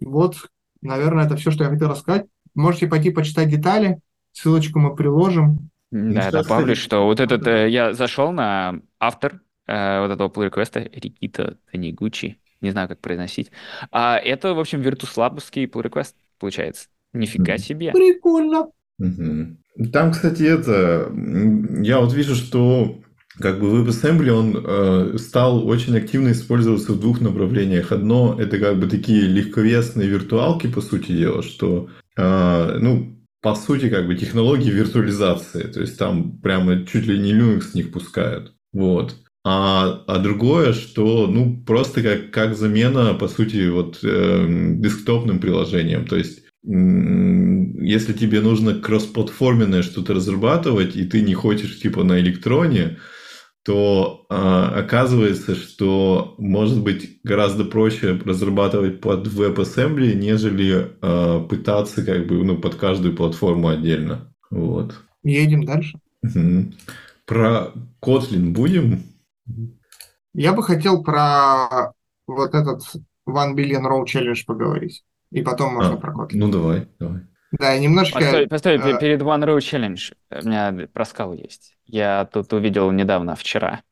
вот, наверное, это все, что я хотел рассказать. Можете пойти почитать детали, ссылочку мы приложим. Да, я добавлю, что вот этот, э, я зашел на автор э, вот этого pull реквеста Рикита Танигучи, не знаю, как произносить. А это, в общем, Virtuslabский pull request получается. Нифига себе. Прикольно. Там, кстати, это, я вот вижу, что как бы WebAssembly, он э, стал очень активно использоваться в двух направлениях. Одно – это как бы такие легковесные виртуалки, по сути дела, что, э, ну, по сути, как бы технологии виртуализации. То есть там прямо чуть ли не Linux с них пускают. Вот. А, а другое, что ну просто как, как замена, по сути, вот э, десктопным приложением. То есть если тебе нужно кроссплатформенное что-то разрабатывать, и ты не хочешь типа на электроне, то э, оказывается, что может быть гораздо проще разрабатывать под WebAssembly, нежели э, пытаться как бы ну, под каждую платформу отдельно. Вот. Едем дальше. Угу. Про Kotlin будем? Я бы хотел про вот этот One Billion Row Challenge поговорить. И потом можно а, про Kotlin. Ну давай, давай. Да, немножко... Постой, постой а... перед One Row Challenge у меня про скалу есть. Я тут увидел недавно, вчера,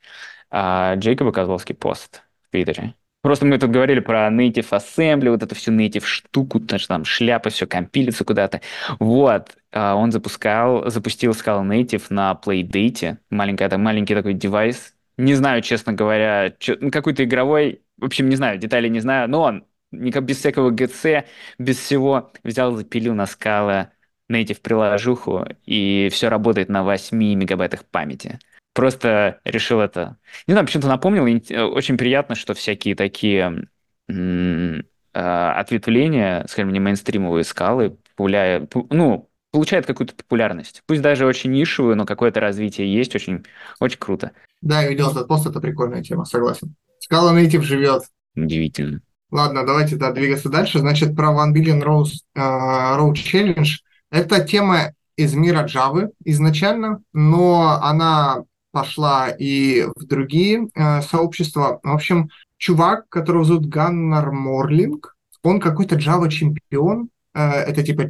а, Джейкоба Козловский пост в Твиттере. Просто мы тут говорили про native assembly, вот эту всю native штуку, там шляпа, все компилится куда-то. Вот, а, он запускал, запустил Scala Native на Playdate, маленький, это маленький такой девайс. Не знаю, честно говоря, ну, какой-то игровой, в общем, не знаю, детали не знаю, но он никак без всякого GC, без всего взял, запилил на Scala native приложуху, и все работает на 8 мегабайтах памяти. Просто решил это... Не знаю, почему-то напомнил. Очень приятно, что всякие такие э, ответвления, скажем, не мейнстримовые скалы, пуляя, ну, получают какую-то популярность. Пусть даже очень нишевую, но какое-то развитие есть, очень, очень круто. Да, я видел этот пост, это прикольная тема, согласен. Скала Native живет. Удивительно. Ладно, давайте да, двигаться дальше. Значит, про One Billion Rows, uh, Road Challenge. Это тема из мира Java изначально, но она пошла и в другие э, сообщества. В общем, чувак, которого зовут Ганнар Морлинг, он какой-то Java чемпион. Э, это типа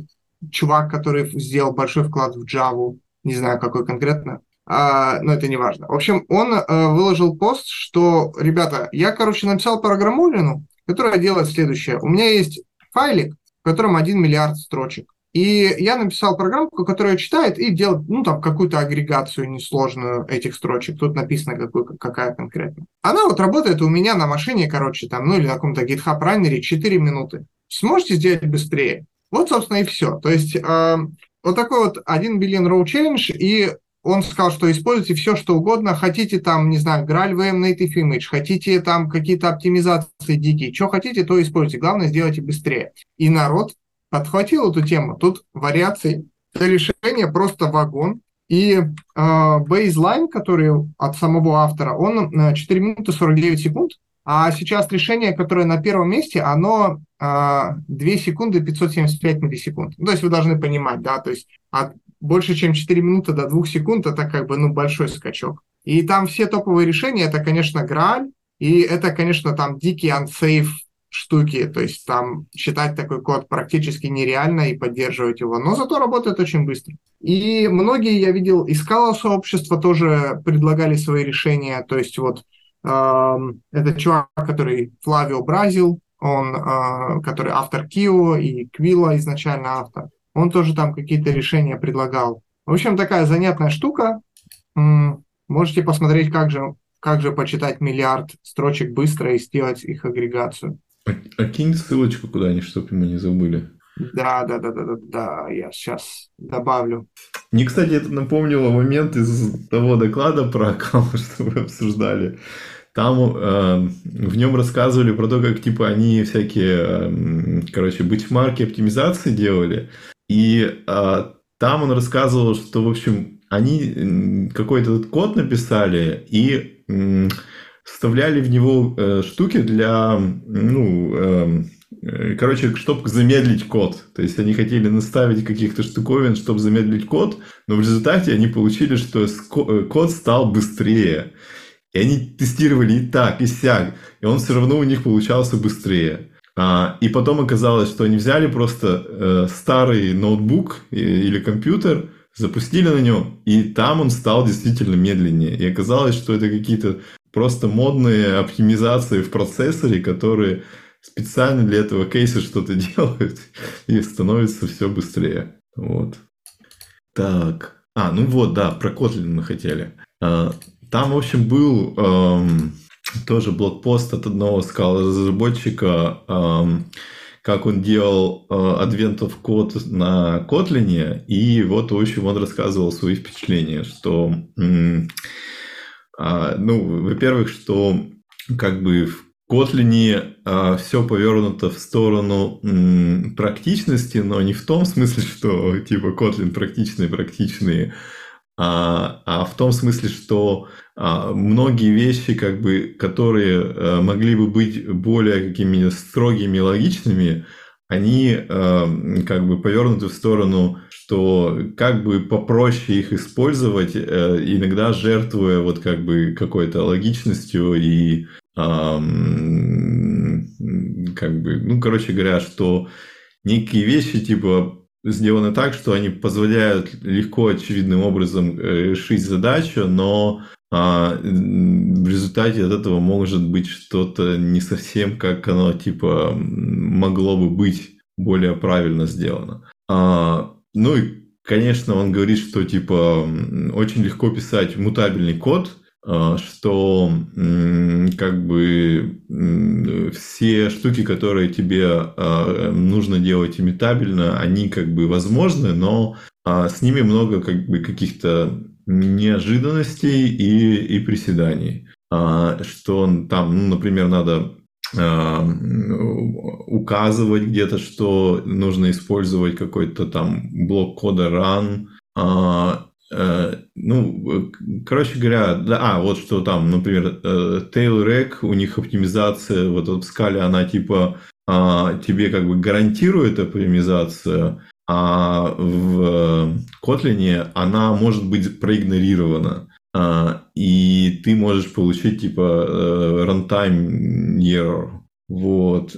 чувак, который сделал большой вклад в Java, не знаю, какой конкретно, а, но это не важно. В общем, он э, выложил пост, что, ребята, я, короче, написал программулину, которая делает следующее. У меня есть файлик, в котором 1 миллиард строчек. И я написал программку, которая читает и делает, ну, там, какую-то агрегацию несложную этих строчек. Тут написано, какой, какая конкретно. Она вот работает у меня на машине, короче, там, ну, или на каком-то GitHub раннере 4 минуты. Сможете сделать быстрее? Вот, собственно, и все. То есть э, вот такой вот 1 billion row challenge, и он сказал, что используйте все, что угодно. Хотите там, не знаю, GraalVM Native Image, хотите там какие-то оптимизации дикие, что хотите, то используйте. Главное, сделайте быстрее. И народ подхватил эту тему. Тут вариаций решения просто вагон. И э, который от самого автора, он 4 минуты 49 секунд. А сейчас решение, которое на первом месте, оно э, 2 секунды 575 миллисекунд. Ну, то есть вы должны понимать, да, то есть от больше, чем 4 минуты до 2 секунд, это как бы, ну, большой скачок. И там все топовые решения, это, конечно, Грааль, и это, конечно, там дикий unsafe штуки, то есть там читать такой код практически нереально и поддерживать его, но зато работает очень быстро. И многие, я видел, искало сообщества тоже предлагали свои решения, то есть вот э, это чувак, который Флавио Бразил, он, э, который автор Кио и Квилла изначально автор, он тоже там какие-то решения предлагал. В общем, такая занятная штука. Можете посмотреть, как же, как же почитать миллиард строчек быстро и сделать их агрегацию. А, кинь ссылочку куда-нибудь, чтобы мы не забыли. Да, да, да, да, да, да, я сейчас добавлю. Мне, кстати, это напомнило момент из того доклада про аккаунт, что вы обсуждали. Там э, в нем рассказывали про то, как типа они всякие, э, короче, битчмарки оптимизации делали. И э, там он рассказывал, что, в общем, они какой-то код написали и э, вставляли в него э, штуки для, ну, эм, э, короче, чтобы замедлить код. То есть они хотели наставить каких-то штуковин, чтобы замедлить код, но в результате они получили, что э, код стал быстрее. И они тестировали и так, и сяк, и он все равно у них получался быстрее. А, и потом оказалось, что они взяли просто э, старый ноутбук или компьютер, запустили на нем, и там он стал действительно медленнее. И оказалось, что это какие-то просто модные оптимизации в процессоре, которые специально для этого кейса что-то делают, и становится все быстрее. Вот. Так. А, ну вот, да, про Kotlin мы хотели. А, там, в общем, был эм, тоже блокпост от одного скала-разработчика, эм, как он делал э, Advent of Code на Kotlin, и вот, в общем, он рассказывал свои впечатления, что, э, э, ну, во-первых, что как бы в Kotlin э, все повернуто в сторону м, практичности, но не в том смысле, что типа Kotlin практичный, практичный, а, а в том смысле, что а, многие вещи, как бы, которые а, могли бы быть более какими-то строгими, логичными, они а, как бы повернуты в сторону, что как бы попроще их использовать, а, иногда жертвуя вот как бы какой-то логичностью и а, как бы, ну, короче говоря, что некие вещи типа сделаны так, что они позволяют легко, очевидным образом э, решить задачу, но а, в результате от этого может быть что-то не совсем как оно типа могло бы быть более правильно сделано. А, ну и, конечно, он говорит, что типа очень легко писать мутабельный код, а, что как бы все штуки, которые тебе а, нужно делать имитабельно, они как бы возможны, но а, с ними много как бы каких-то неожиданностей и, и приседаний. Что там, ну, например, надо указывать где-то, что нужно использовать какой-то там блок кода run, Э, ну, короче говоря, да, а, вот что там, например, э, Tailrack, у них оптимизация, вот в скале она типа а, тебе как бы гарантирует оптимизацию, а в Kotlin она может быть проигнорирована. А, и ты можешь получить типа э, runtime error. Вот.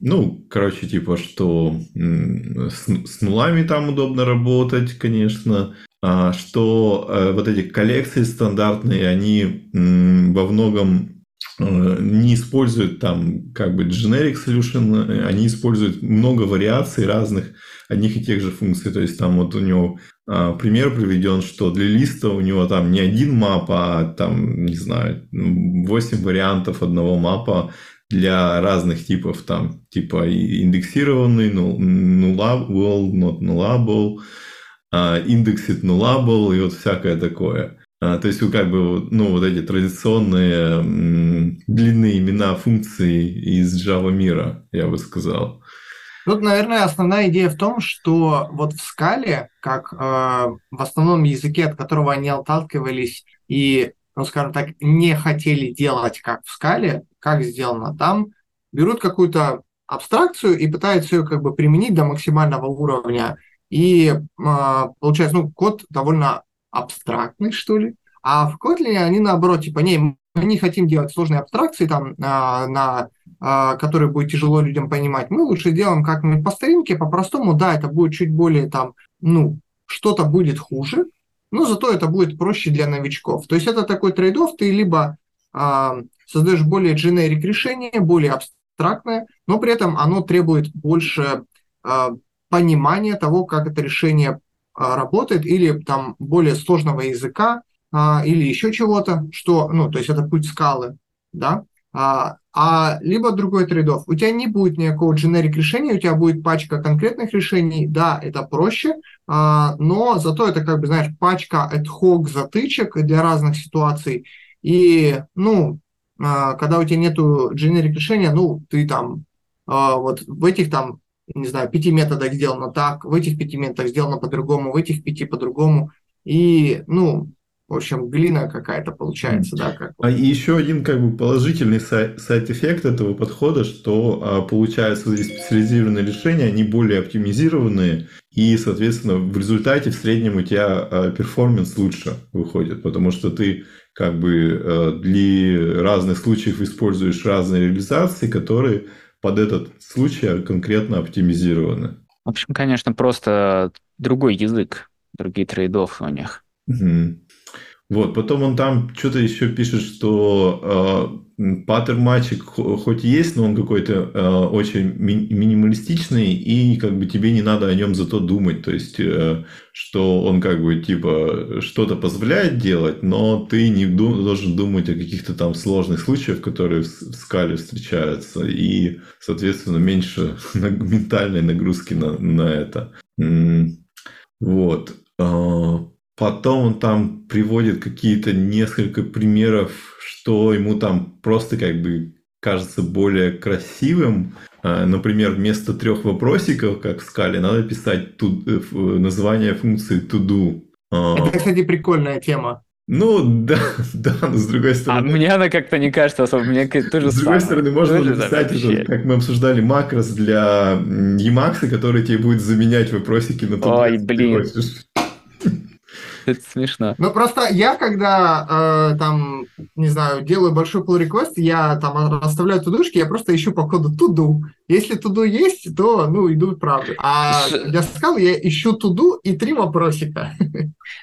Ну, короче, типа, что с, с нулами там удобно работать, конечно. А, что э, вот эти коллекции стандартные, они во многом э, не используют там как бы generic solution, они используют много вариаций разных одних и тех же функций. То есть там вот у него а, пример приведен, что для листа у него там не один мап, а там, не знаю, 8 вариантов одного мапа для разных типов, там, типа индексированный, nullable, not nullable, индексит nullable и вот всякое такое. А, то есть, как бы, ну, вот эти традиционные длинные имена функций из Java мира, я бы сказал. Тут, наверное, основная идея в том, что вот в скале, как э, в основном языке, от которого они отталкивались и, ну, скажем так, не хотели делать как в скале, как сделано там, берут какую-то абстракцию и пытаются ее как бы применить до максимального уровня и а, получается, ну, код довольно абстрактный, что ли. А в Kotlin они наоборот, типа, не, мы не хотим делать сложные абстракции, там, а, на, а, которые будет тяжело людям понимать. Мы лучше делаем как-нибудь по старинке, по-простому. Да, это будет чуть более там, ну, что-то будет хуже, но зато это будет проще для новичков. То есть это такой trade-off, ты либо а, создаешь более generic решение, более абстрактное, но при этом оно требует больше а, понимание того, как это решение а, работает, или там более сложного языка, а, или еще чего-то, что, ну, то есть это путь скалы, да, А, а либо другой трейдов. У тебя не будет никакого generic решения, у тебя будет пачка конкретных решений. Да, это проще, а, но зато это, как бы, знаешь, пачка ad hoc затычек для разных ситуаций. И, ну, а, когда у тебя нету generic решения, ну, ты там а, вот в этих там, не знаю, пяти методах сделано так, в этих пяти методах сделано по-другому, в этих пяти по-другому. И, ну, в общем, глина какая-то получается, да. Как... А еще один как бы положительный сайт-эффект этого подхода, что а, получается эти специализированные решения, они более оптимизированные, и, соответственно, в результате в среднем у тебя а, перформанс лучше выходит, потому что ты как бы а, для разных случаев используешь разные реализации, которые под этот случай конкретно оптимизированы. В общем, конечно, просто другой язык, другие трейдов у них. Угу. Вот, потом он там что-то еще пишет, что э, паттерн матчик хоть есть, но он какой-то э, очень ми- минималистичный, и как бы тебе не надо о нем зато думать. То есть, э, что он как бы типа что-то позволяет делать, но ты не ду- должен думать о каких-то там сложных случаях, которые в, в скале встречаются, и, соответственно, меньше ментальной нагрузки на, на это. Вот. А, Потом он там приводит какие-то несколько примеров, что ему там просто как бы кажется более красивым. А, например, вместо трех вопросиков, как в скале, надо писать ту, э, название функции to do. А, Это, кстати, прикольная тема. Ну, да, да, но с другой стороны... А мне она как-то не кажется особо, мне тоже С другой стороны, можно написать, это, как мы обсуждали, макрос для Emacs, который тебе будет заменять вопросики на то, Ой, блин. хочешь. Это смешно. Ну, просто я, когда э, там, не знаю, делаю большой pull request, я там расставляю todo шки, я просто ищу по коду todo. Если todo есть, то, ну, иду правда. А для скалы я ищу todo и три вопросика.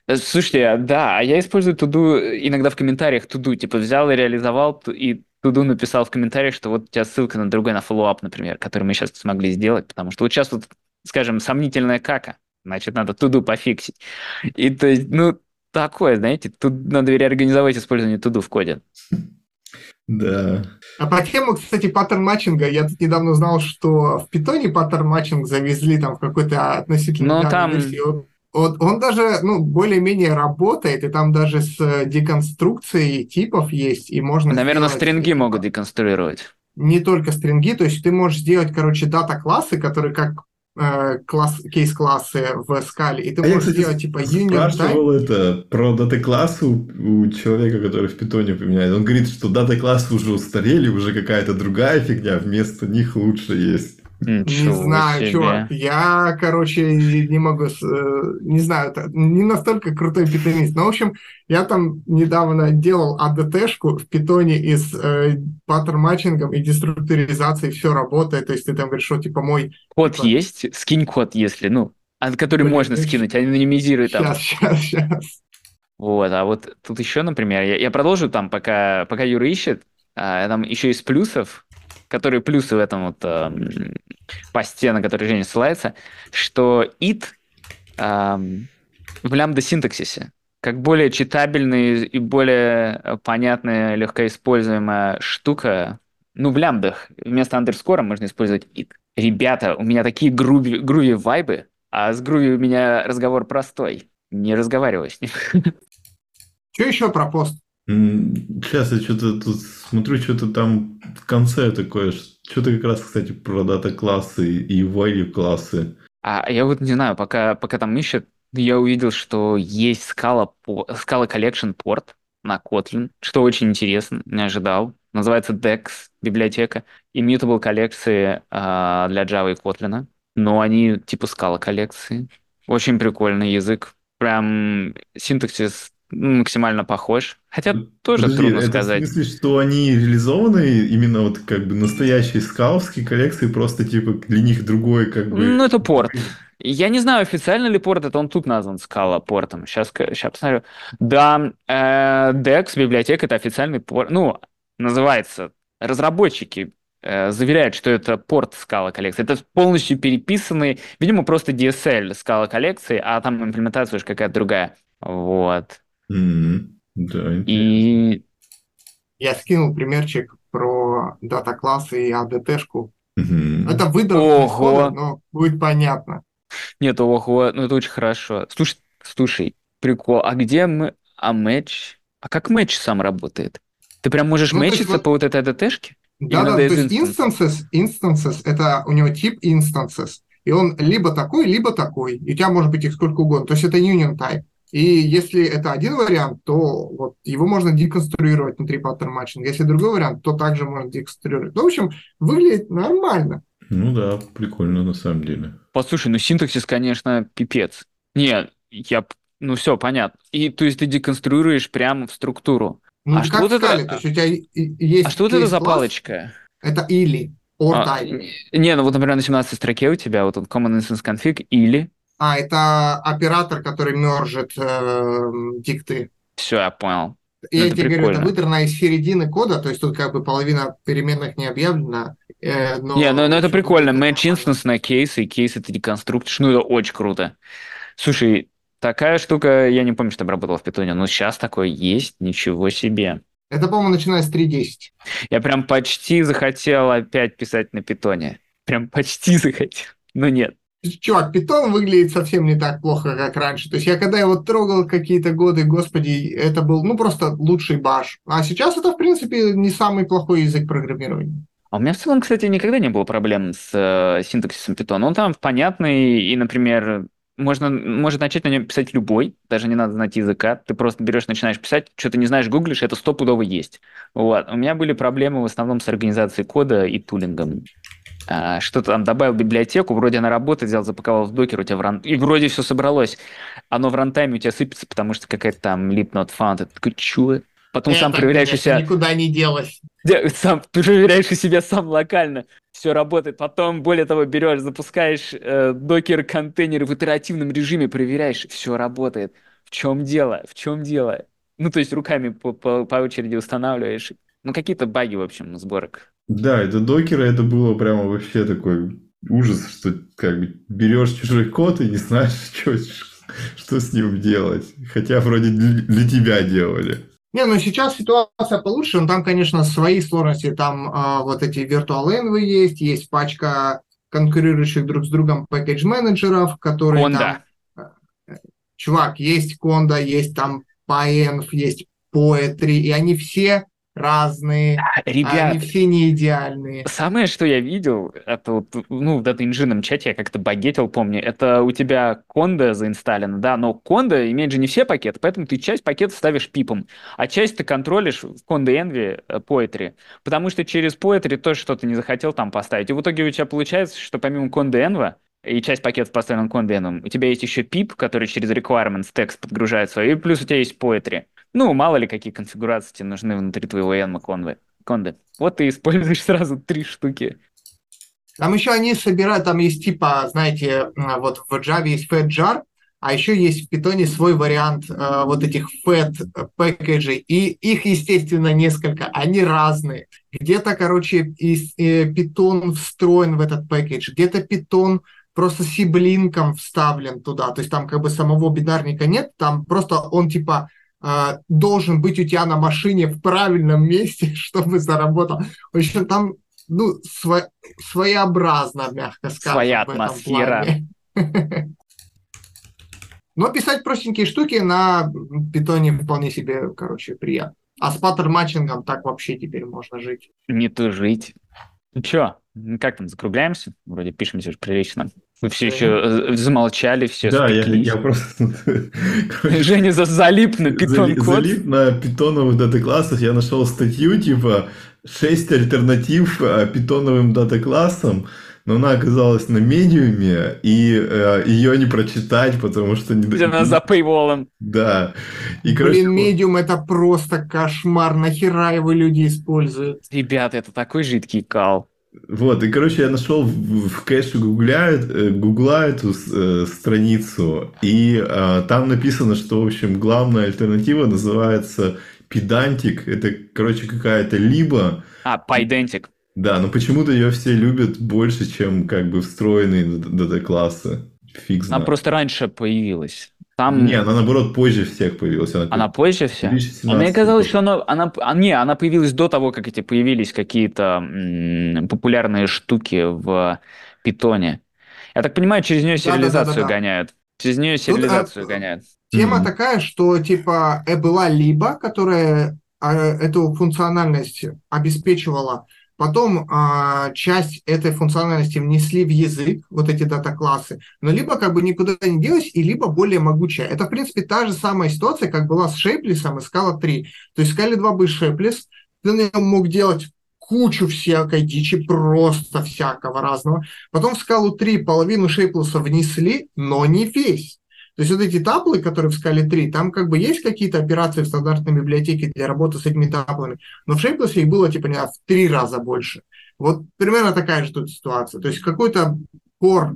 Э, слушайте, да, а я использую todo иногда в комментариях todo, типа взял и реализовал, и todo написал в комментариях, что вот у тебя ссылка на другой, на follow-up, например, который мы сейчас смогли сделать, потому что вот сейчас вот, скажем, сомнительная кака значит, надо TODO пофиксить. И то есть, ну, такое, знаете, тут надо реорганизовать использование TODO в коде. Да. А по тему, кстати, паттерн матчинга, я тут недавно узнал, что в питоне паттерн матчинг завезли там в какой-то относительно Но там... версии. Он, он даже, ну, более-менее работает, и там даже с деконструкцией типов есть, и можно... Наверное, сделать... стринги могут деконструировать. Не только стринги, то есть ты можешь сделать, короче, дата-классы, которые как класс, кейс-классы в скале, и ты а можешь сделать типа union спрашивал это про дата-классы у, у человека, который в питоне поменяет. Он говорит, что дата-классы уже устарели, уже какая-то другая фигня, вместо них лучше есть. Ничего не знаю, себе. чувак. Я, короче, не могу, э, не знаю, не настолько крутой питонист. Но, в общем, я там недавно делал ADT-шку в питоне и с э, паттерн-матчингом и деструктуризацией все работает. То есть ты там говоришь, что типа мой... Код типа... есть? Скинь код, если, ну, который Блин, можно скинуть, анонимизируй там. Сейчас, сейчас, сейчас. Вот, а вот тут еще, например, я, я продолжу там, пока, пока Юра ищет, а, там еще из плюсов, которые плюсы в этом вот э, посте, на который Женя ссылается, что it э, в лямбда-синтаксисе как более читабельная и более понятная, легкоиспользуемая штука, ну, в лямбдах вместо андерскора можно использовать it. Ребята, у меня такие груви, груви вайбы, а с груви у меня разговор простой. Не разговариваю с ним. Что еще про пост? Сейчас я что-то тут смотрю, что-то там в конце такое, что-то как раз, кстати, про дата-классы и value классы. А я вот не знаю, пока, пока там ищет, я увидел, что есть Scala, Scala Collection порт на Kotlin, что очень интересно, не ожидал. Называется DEX библиотека. Immutable коллекции э, для Java и Kotlin. Но они типа Scala коллекции. Очень прикольный язык. Прям синтаксис максимально похож. Хотя тоже Подожди, трудно это сказать. В смысле, что они реализованы именно вот как бы настоящие скаловские коллекции, просто типа для них другой как бы... Ну, это порт. Я не знаю, официально ли порт, это он тут назван скала портом. Сейчас, сейчас посмотрю. Да, э, DEX, библиотека, это официальный порт. Ну, называется. Разработчики э, заверяют, что это порт скала коллекции. Это полностью переписанный, видимо, просто DSL скала коллекции, а там имплементация уже какая-то другая. Вот. Mm-hmm. Да, И я скинул примерчик про дата-классы и ADT-шку. Мгм. Это из кода, но будет понятно. Нет, ого, ну это очень хорошо. Слушай, слушай, прикол, а где мы... А матч? А как матч сам работает? Ты прям можешь Ну, мэчиться вот- по вот этой АДТшке? Да, Именно да, из то есть instances, instances, это у него тип instances, и он либо такой, либо такой, и у тебя может быть их сколько угодно, то есть это union type. И если это один вариант, то вот его можно деконструировать внутри паттерн матчинга. Если другой вариант, то также можно деконструировать. Ну, в общем, выглядит нормально. Ну да, прикольно на самом деле. Послушай, ну синтаксис, конечно, пипец. Не, я... Ну все, понятно. И то есть ты деконструируешь прямо в структуру. Ну, А как что вот в это- то есть у тебя есть А что вот это за палочка? Это или, or А, type. не, ну вот, например, на 17 строке у тебя вот он common instance config или... А, это оператор, который мержит э, дикты. Все, я понял. Я Ну, это тебе говорю, это прикольно. выдрано из середины кода, то есть тут как бы половина переменных не объявлена. э, но, Не, ну, ну это прикольно. это Match instance на кейсы, и кейсы ты деконструктишь. Ну, это очень круто. Слушай, такая штука, я не помню, что обработал в питоне, но сейчас такое есть, ничего себе. Это, по-моему, начиная с 3.10. Я прям почти захотел опять писать на питоне. Прям почти захотел. Но нет. Чувак, питон выглядит совсем не так плохо, как раньше. То есть я когда его трогал какие-то годы, господи, это был, ну, просто лучший баш. А сейчас это, в принципе, не самый плохой язык программирования. А у меня в целом, кстати, никогда не было проблем с э, синтаксисом питона. Он там понятный, и, например, можно, может начать на нем писать любой, даже не надо знать языка. Ты просто берешь, начинаешь писать, что-то не знаешь, гуглишь, это стопудово есть. Вот. У меня были проблемы в основном с организацией кода и тулингом. А, что-то там добавил библиотеку, вроде она работает, взял, запаковал в докер, у тебя в ран... и вроде все собралось. Оно в рантайме у тебя сыпется, потому что какая-то там lib not found. Ты такой, чё? Потом сам Это, проверяешь у конечно, себя... Никуда не делось. Сам ты проверяешь у себя сам локально, все работает. Потом, более того, берешь, запускаешь э, докер-контейнеры в итеративном режиме, проверяешь, все работает. В чем дело? В чем дело? Ну, то есть руками по, по, по очереди устанавливаешь. Ну, какие-то баги, в общем, сборок. Да, это докера, это было прямо вообще такой ужас, что как бы берешь чужой код и не знаешь, что, что с ним делать. Хотя вроде для, тебя делали. Не, ну сейчас ситуация получше, но там, конечно, свои сложности. Там а, вот эти virtual envy есть, есть пачка конкурирующих друг с другом package-менеджеров, которые Конда. там... э, Чувак, есть Конда, есть там PyEnv, есть Poetry, и они все разные, Ребят, они все не идеальные. Самое, что я видел, это вот, ну, в Engine чате я как-то багетил, помню, это у тебя конда заинсталлена, да, но конда имеет же не все пакеты, поэтому ты часть пакетов ставишь пипом, а часть ты контролишь в конда envy э, poetry, потому что через poetry тоже что-то не захотел там поставить. И в итоге у тебя получается, что помимо конда envy и часть пакетов поставлена envy, у тебя есть еще pip, который через requirements текст подгружает свой, и плюс у тебя есть poetry. Ну, мало ли, какие конфигурации тебе нужны внутри твоего env конды. Вот ты используешь сразу три штуки. Там еще они собирают, там есть типа, знаете, вот в Java есть FedJar, а еще есть в Python свой вариант э, вот этих Fed пэкэджей, и их, естественно, несколько, они разные. Где-то, короче, из, э, Python встроен в этот пэкэдж, где-то Python просто сиблинком вставлен туда, то есть там как бы самого бинарника нет, там просто он типа э, должен быть у тебя на машине в правильном месте, чтобы заработал. В общем, там ну, сво- своеобразно, мягко скажем. Своя атмосфера. Но писать простенькие штуки на питоне вполне себе, короче, приятно. А с паттерн-матчингом так вообще теперь можно жить. Не тужить. Ну чё, как там, закругляемся? Вроде пишемся же прилично. Вы все еще э, замолчали, все да, я, я просто... Женя за- залип на питон код. залип на питоновых дата-классах. Я нашел статью, типа, 6 альтернатив э, питоновым дата-классам, но она оказалась на медиуме, и э, ее не прочитать, потому что... Не, Она за пейволом. Да. И, короче, Блин, медиум это просто кошмар. Нахера его люди используют? Ребята, это такой жидкий кал. Вот, и, короче, я нашел в, в кэше Гугля, э, Гугла эту э, страницу, и э, там написано, что, в общем, главная альтернатива называется педантик. Это, короче, какая-то либо... А, пайдентик. Да, но почему-то ее все любят больше, чем как бы встроенные дата-классы. Фиг Она знает. просто раньше появилась. Там... Не, она наоборот позже всех появилась. Она, она позже всех? А мне казалось, что она, она, а, не, она появилась до того, как эти появились какие-то м- популярные штуки в питоне. Я так понимаю, через нее сериализацию да, да, да, гоняют. Через нее сериализацию Тут, гоняют. Тема mm-hmm. такая, что типа э, была либо, которая а, эту функциональность обеспечивала Потом а, часть этой функциональности внесли в язык, вот эти дата-классы, но либо как бы никуда не делась, и либо более могучая. Это, в принципе, та же самая ситуация, как была с Shapeless и Scala 3. То есть Scala 2 был Shapeless, ты на нем мог делать кучу всякой дичи, просто всякого разного. Потом в Scala 3 половину Shapeless внесли, но не весь. То есть вот эти таблы, которые в скале 3, там как бы есть какие-то операции в стандартной библиотеке для работы с этими таблами, но в Shapeless их было типа не, в три раза больше. Вот примерно такая же тут ситуация. То есть какой-то core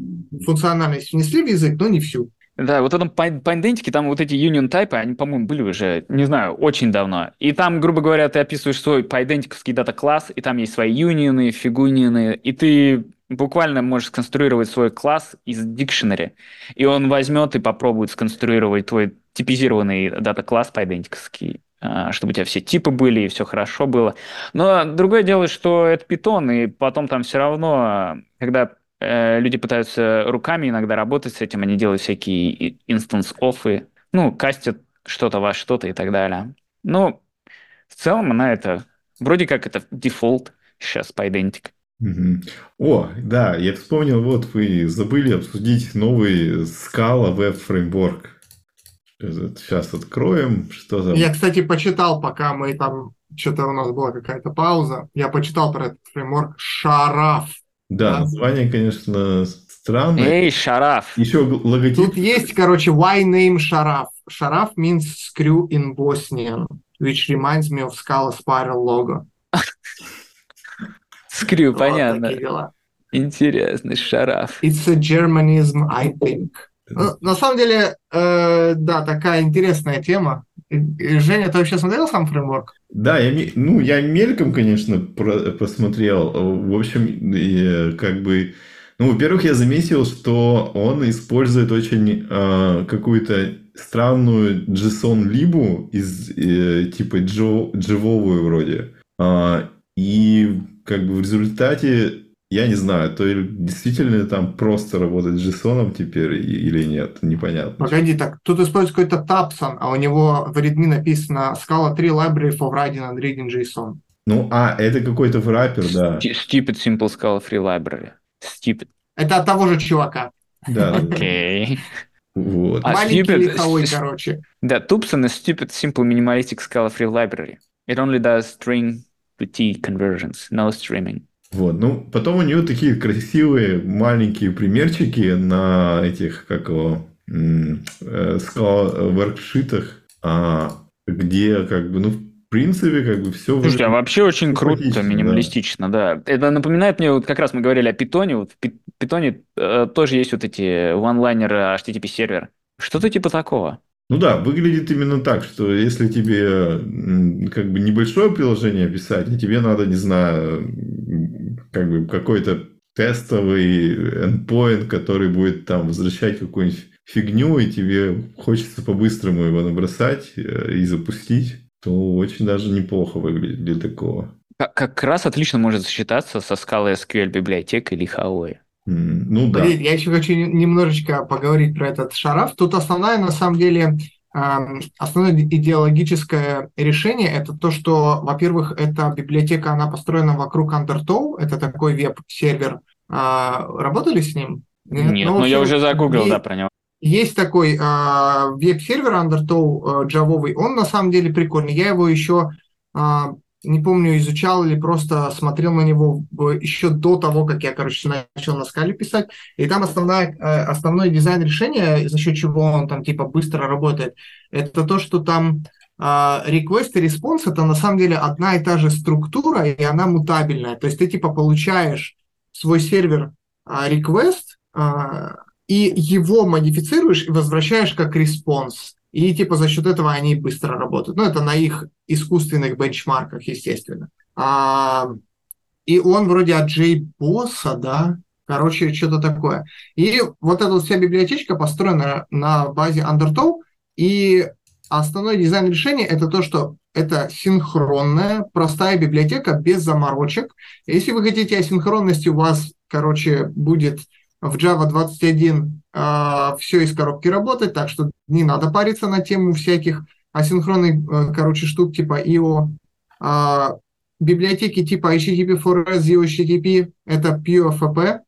функциональность внесли в язык, но не всю. Да, вот в этом идентике там вот эти union тайпы, они, по-моему, были уже, не знаю, очень давно. И там, грубо говоря, ты описываешь свой идентиковский дата-класс, и там есть свои юнионы, фигунионы, и ты буквально можешь сконструировать свой класс из дикшенери, и он возьмет и попробует сконструировать твой типизированный дата-класс по идентиковский а, чтобы у тебя все типы были и все хорошо было. Но другое дело, что это питон, и потом там все равно, когда э, люди пытаются руками иногда работать с этим, они делают всякие instanceof ы, ну, кастят что-то во что-то и так далее. Ну, в целом она это, вроде как это дефолт сейчас Pydantic. О, да, я вспомнил, вот вы забыли обсудить новый Scala Web Framework. Сейчас откроем, что там. Я, кстати, почитал, пока мы там, что-то у нас была какая-то пауза, я почитал про этот фреймворк Шараф. Да, да, название, конечно, странное. Эй, Шараф. Еще логотип. Тут есть, короче, why name Шараф. Шараф means screw in Bosnian, which reminds me of Scala Spiral logo. Скрю, понятно. Интересный шараф. It's a Germanism, I think. Ну, на самом деле, э, да, такая интересная тема. Женя, ты вообще смотрел сам фреймворк? Да, я, ну, я мельком, конечно, про, посмотрел. В общем, и, как бы... Ну, во-первых, я заметил, что он использует очень э, какую-то странную JSON-либу из э, типа дживовую вроде. Э, и как бы в результате, я не знаю, то ли действительно там просто работать с JSON теперь или нет, непонятно. Погоди, так тут используется какой-то Tapson, а у него в Redmi написано Scala 3 Library for Writing and Reading JSON. Ну, а, это какой-то враппер, да. Stupid Simple Scala Free Library. Stupid. Это от того же чувака. Да. Окей. Вот. А Маленький stupid, лиховой, короче. Да, Tupson is Stupid Simple Minimalistic Scala Free Library. It only does string T conversions, no streaming. Вот, ну, потом у нее такие красивые маленькие примерчики на этих, как его, э, воркшитах, а, где, как бы, ну, в принципе, как бы все... Слушайте, а вообще очень круто, минималистично, да. да. Это напоминает мне, вот как раз мы говорили о питоне, вот в питоне э, тоже есть вот эти one-liner HTTP сервер. Что-то типа такого. Ну да, выглядит именно так, что если тебе как бы небольшое приложение писать, и тебе надо, не знаю, как бы какой-то тестовый endpoint, который будет там возвращать какую-нибудь фигню, и тебе хочется по-быстрому его набросать э, и запустить, то очень даже неплохо выглядит для такого. Как раз отлично может сочетаться со скалой SQL библиотекой или Huawei. Ну да. Я еще хочу немножечко поговорить про этот шараф. Тут основная, на самом деле, основное идеологическое решение это то, что, во-первых, эта библиотека, она построена вокруг Undertow, это такой веб-сервер. А, работали с ним? Нет, Нет но, но я уже загуглил, да, про него. Есть такой э, веб-сервер Undertow э, джавовый, он на самом деле прикольный. Я его еще э, не помню, изучал или просто смотрел на него еще до того, как я, короче, начал на скале писать. И там основная, э, основной дизайн решения, за счет чего он там типа быстро работает, это то, что там а, request и response это на самом деле одна и та же структура, и она мутабельная. То есть ты типа получаешь свой сервер а, request, и его модифицируешь и возвращаешь как response. И типа за счет этого они быстро работают. Ну, это на их искусственных бенчмарках, естественно. А, и он вроде от JBoss, да, Короче, что-то такое. И вот эта вся библиотечка построена на базе Undertow, и основной дизайн решения это то, что это синхронная, простая библиотека без заморочек. Если вы хотите асинхронности, у вас, короче, будет в Java 21 э, все из коробки работать, так что не надо париться на тему всяких асинхронных, э, короче, штук типа IO. А, библиотеки типа HTTP4S, HTTP – это PureFP,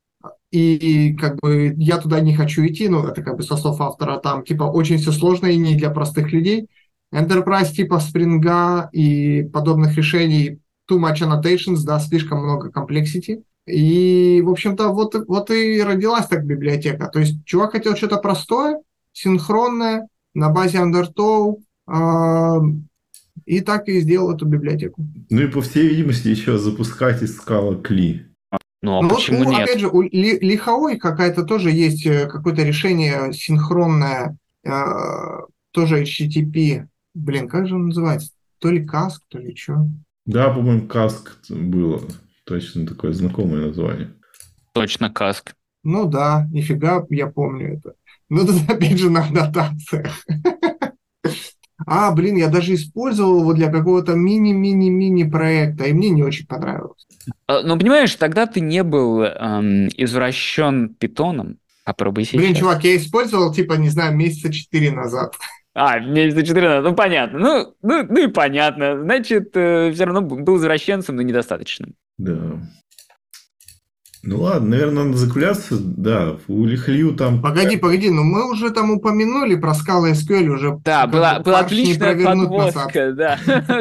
и, и как бы я туда не хочу идти, ну, это как бы со слов автора, там типа очень все сложно и не для простых людей. Enterprise типа Spring и подобных решений too much annotations, да, слишком много complexity. И, в общем-то, вот, вот и родилась так библиотека. То есть чувак хотел что-то простое, синхронное, на базе Undertow, э, и так и сделал эту библиотеку. Ну и, по всей видимости, еще запускать из скала Кли. Ну, а ну, почему ну, нет? Опять же, у Ли, Лихаой какая-то тоже есть э, какое-то решение синхронное, э, тоже HTTP. Блин, как же он называется? То ли каск, то ли что? Да, по-моему, каск было. Точно такое знакомое название. Точно каск. Ну да, нифига, я помню это. Ну, тут опять же на аннотациях. А, блин, я даже использовал его для какого-то мини-мини-мини проекта, и мне не очень понравилось. А, ну, понимаешь, тогда ты не был эм, извращен питоном, попробуй сейчас. Блин, чувак, я использовал, типа, не знаю, месяца четыре назад. А, месяца четыре назад, ну, понятно. Ну, ну, ну и понятно. Значит, э, все равно был извращенцем, но недостаточным. Да. Ну ладно, наверное, надо закругляться. Да, у Лихлью там... Погоди, погоди, но мы уже там упомянули про скалы SQL уже. Да, была, была отличная подводка, да.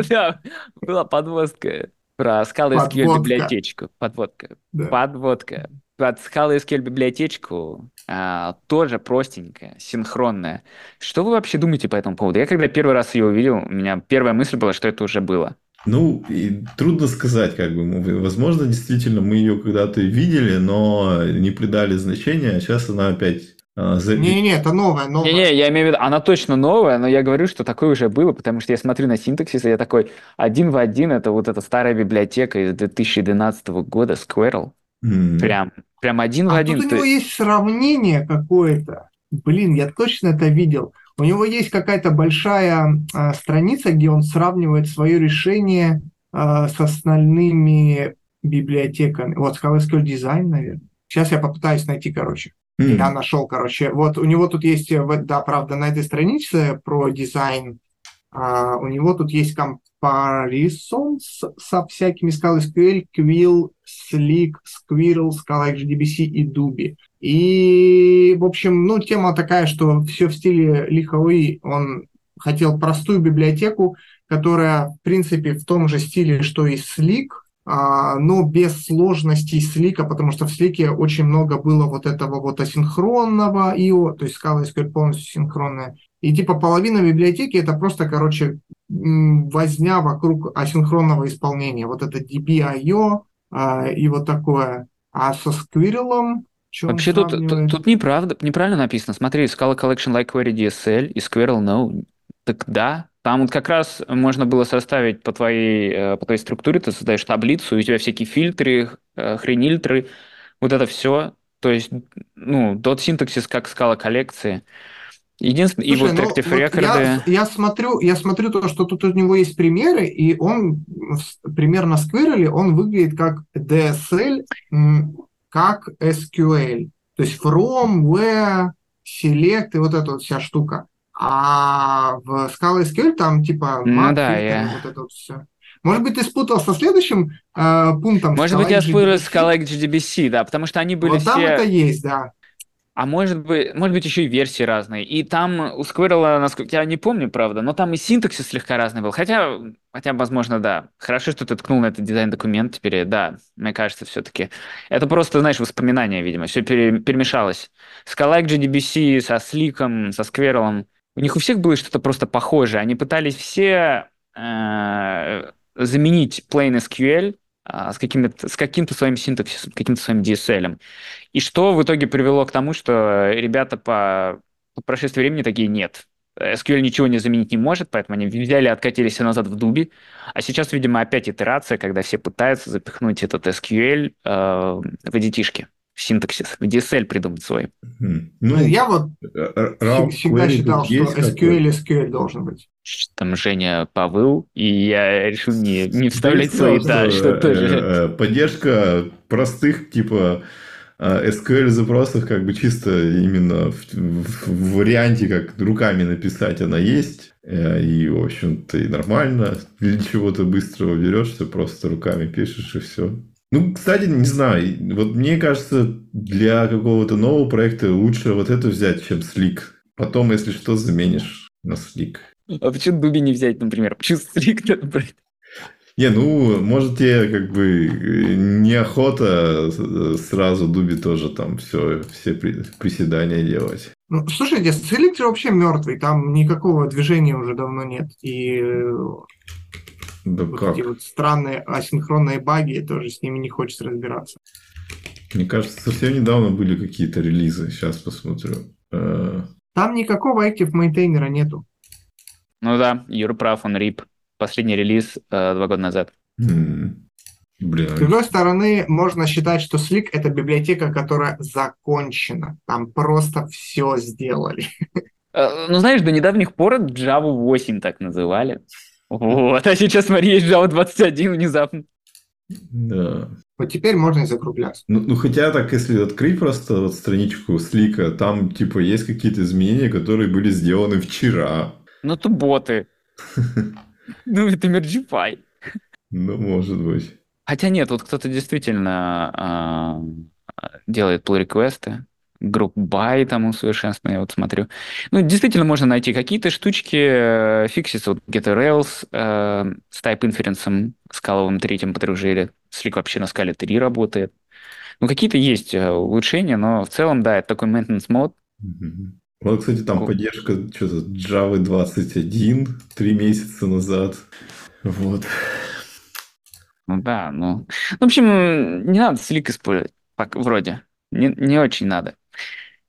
да. Была подводка про скалы SQL библиотечку. Подводка. Подводка. Под скалы SQL библиотечку а, тоже простенькая, синхронная. Что вы вообще думаете по этому поводу? Я когда первый раз ее увидел, у меня первая мысль была, что это уже было. Ну, и трудно сказать, как бы. Возможно, действительно, мы ее когда-то видели, но не придали значения, а сейчас она опять а, Не-не, это новая, новая. Не-не, я имею в виду, она точно новая, но я говорю, что такое уже было, потому что я смотрю на синтаксис, и я такой, один в один, это вот эта старая библиотека из 2012 года, Squirrel. Mm. Прям, прям один а в один. тут у него есть сравнение какое-то. Блин, я точно это видел. У него есть какая-то большая э, страница, где он сравнивает свое решение э, с остальными библиотеками. Вот SQL Design, наверное. Сейчас я попытаюсь найти, короче. Mm. Я нашел, короче. Вот у него тут есть, да, правда, на этой странице про дизайн, uh, у него тут есть comparison со всякими SQL, Quill, Slick, Squirrel, Scala HDBC и Dubi. И, в общем, ну, тема такая, что все в стиле Лихауи. Он хотел простую библиотеку, которая, в принципе, в том же стиле, что и Slick, а, но без сложностей слика, потому что в слике очень много было вот этого вот асинхронного IO, то есть Scala SQL полностью синхронная. И типа половина библиотеки это просто, короче, возня вокруг асинхронного исполнения. Вот это DB.io а, и вот такое. А со Squirrel Вообще тут, тут, тут неправда, неправильно написано. Смотри, Scala Collection Like Query DSL и Squirrel No. Так да, там вот как раз можно было составить по твоей, э, по твоей структуре, ты создаешь таблицу, и у тебя всякие фильтры, э, хренильтры, вот это все. То есть, ну, тот синтаксис, как скала коллекции. Единственное, и вот ну, Active вот Я, я, смотрю, я смотрю то, что тут у него есть примеры, и он примерно Squirrel, он выглядит как DSL, как SQL. То есть from, where, select и вот эта вот вся штука. А в Scala SQL там типа ну, да, я... вот это вот все. Может быть, ты спутал со следующим э, пунктом? Может быть, я спутал с Scala GDBC, да, потому что они были вот все... там это есть, да. А может быть, может быть, еще и версии разные. И там у Squirrel, насколько я не помню, правда, но там и синтаксис слегка разный был. Хотя, хотя, возможно, да. Хорошо, что ты ткнул на этот дизайн-документ теперь. Да, мне кажется, все-таки. Это просто, знаешь, воспоминания, видимо. Все пере, перемешалось. Scala GDBC со Сликом, со Squirrel. У них у всех было что-то просто похожее. Они пытались все э, заменить plain SQL с, каким-то, с каким-то своим синтаксисом, каким-то своим DSL. И что в итоге привело к тому, что ребята по, по прошествии времени такие нет. SQL ничего не заменить не может, поэтому они взяли, откатились назад в дуби. А сейчас, видимо, опять итерация, когда все пытаются запихнуть этот SQL э, в edit синтаксис, в DSL придумать свой. Ну, я вот всегда считал, что SQL SQL должен быть. Там Женя повыл, и я решил не, не вставлять свои, да, что тоже. Поддержка простых, типа, SQL запросов как бы чисто именно в, в варианте, как руками написать, она есть. Э, и, в общем-то, и нормально. Для чего-то быстрого берешься, просто руками пишешь и все. Ну, кстати, не знаю, вот мне кажется, для какого-то нового проекта лучше вот это взять, чем Slick. Потом, если что, заменишь на Slick. А почему Дуби не взять, например? Почему надо брать? Не, ну, может, тебе как бы неохота сразу Дуби тоже там все, все приседания делать. Ну, слушайте, Селектор вообще мертвый, там никакого движения уже давно нет. И да вот как? эти вот странные асинхронные баги, тоже с ними не хочется разбираться. Мне кажется, совсем недавно были какие-то релизы. Сейчас посмотрю. Э, там никакого Active Maintainer нету. Ну да, Юра прав, он рип. Последний релиз э, два года назад. Mm. Блин. С другой стороны, можно считать, что Slick — это библиотека, которая закончена. Там просто все сделали. Э, ну, знаешь, до недавних пор Java 8 так называли. Вот, а сейчас, смотри, есть Java 21 внезапно. Да. Вот теперь можно и закругляться. Ну, ну, хотя так, если открыть просто вот страничку Слика, там, типа, есть какие-то изменения, которые были сделаны вчера. Ну, то боты. Ну, это Mergify. Ну, может быть. Хотя нет, вот кто-то действительно э, делает pull реквесты групп бай там усовершенствования, я вот смотрю. Ну, действительно, можно найти какие-то штучки, э, фикситься, вот GetRails э, с Type Inference скаловым третьим подружили, Slick вообще на скале 3 работает. Ну, какие-то есть э, улучшения, но в целом, да, это такой maintenance мод. Вот, кстати, там поддержка что-то Java 21 три месяца назад. Вот. Ну да, ну... В общем, не надо Slick использовать, вроде. Не, не очень надо.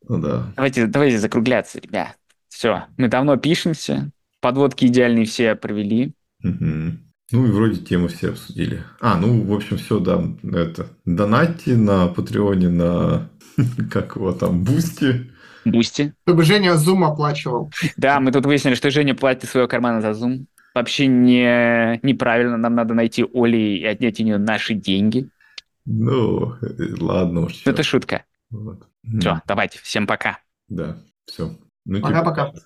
Ну да. Давайте, давайте закругляться, ребят. Все, мы давно пишемся, подводки идеальные все провели. Угу. Ну и вроде тему все обсудили. А, ну, в общем, все, да, это. Донатьте на Патреоне, на как его там, Бусти. Бусти. Чтобы Женя Zoom оплачивал. Да, мы тут выяснили, что Женя платит своего кармана за Zoom. Вообще не, неправильно, нам надо найти Оли и отнять у нее наши деньги. Ну, ладно уж. Это шутка. Вот. Все, давайте, всем пока. Да, все. Ну, Пока-пока. Типа,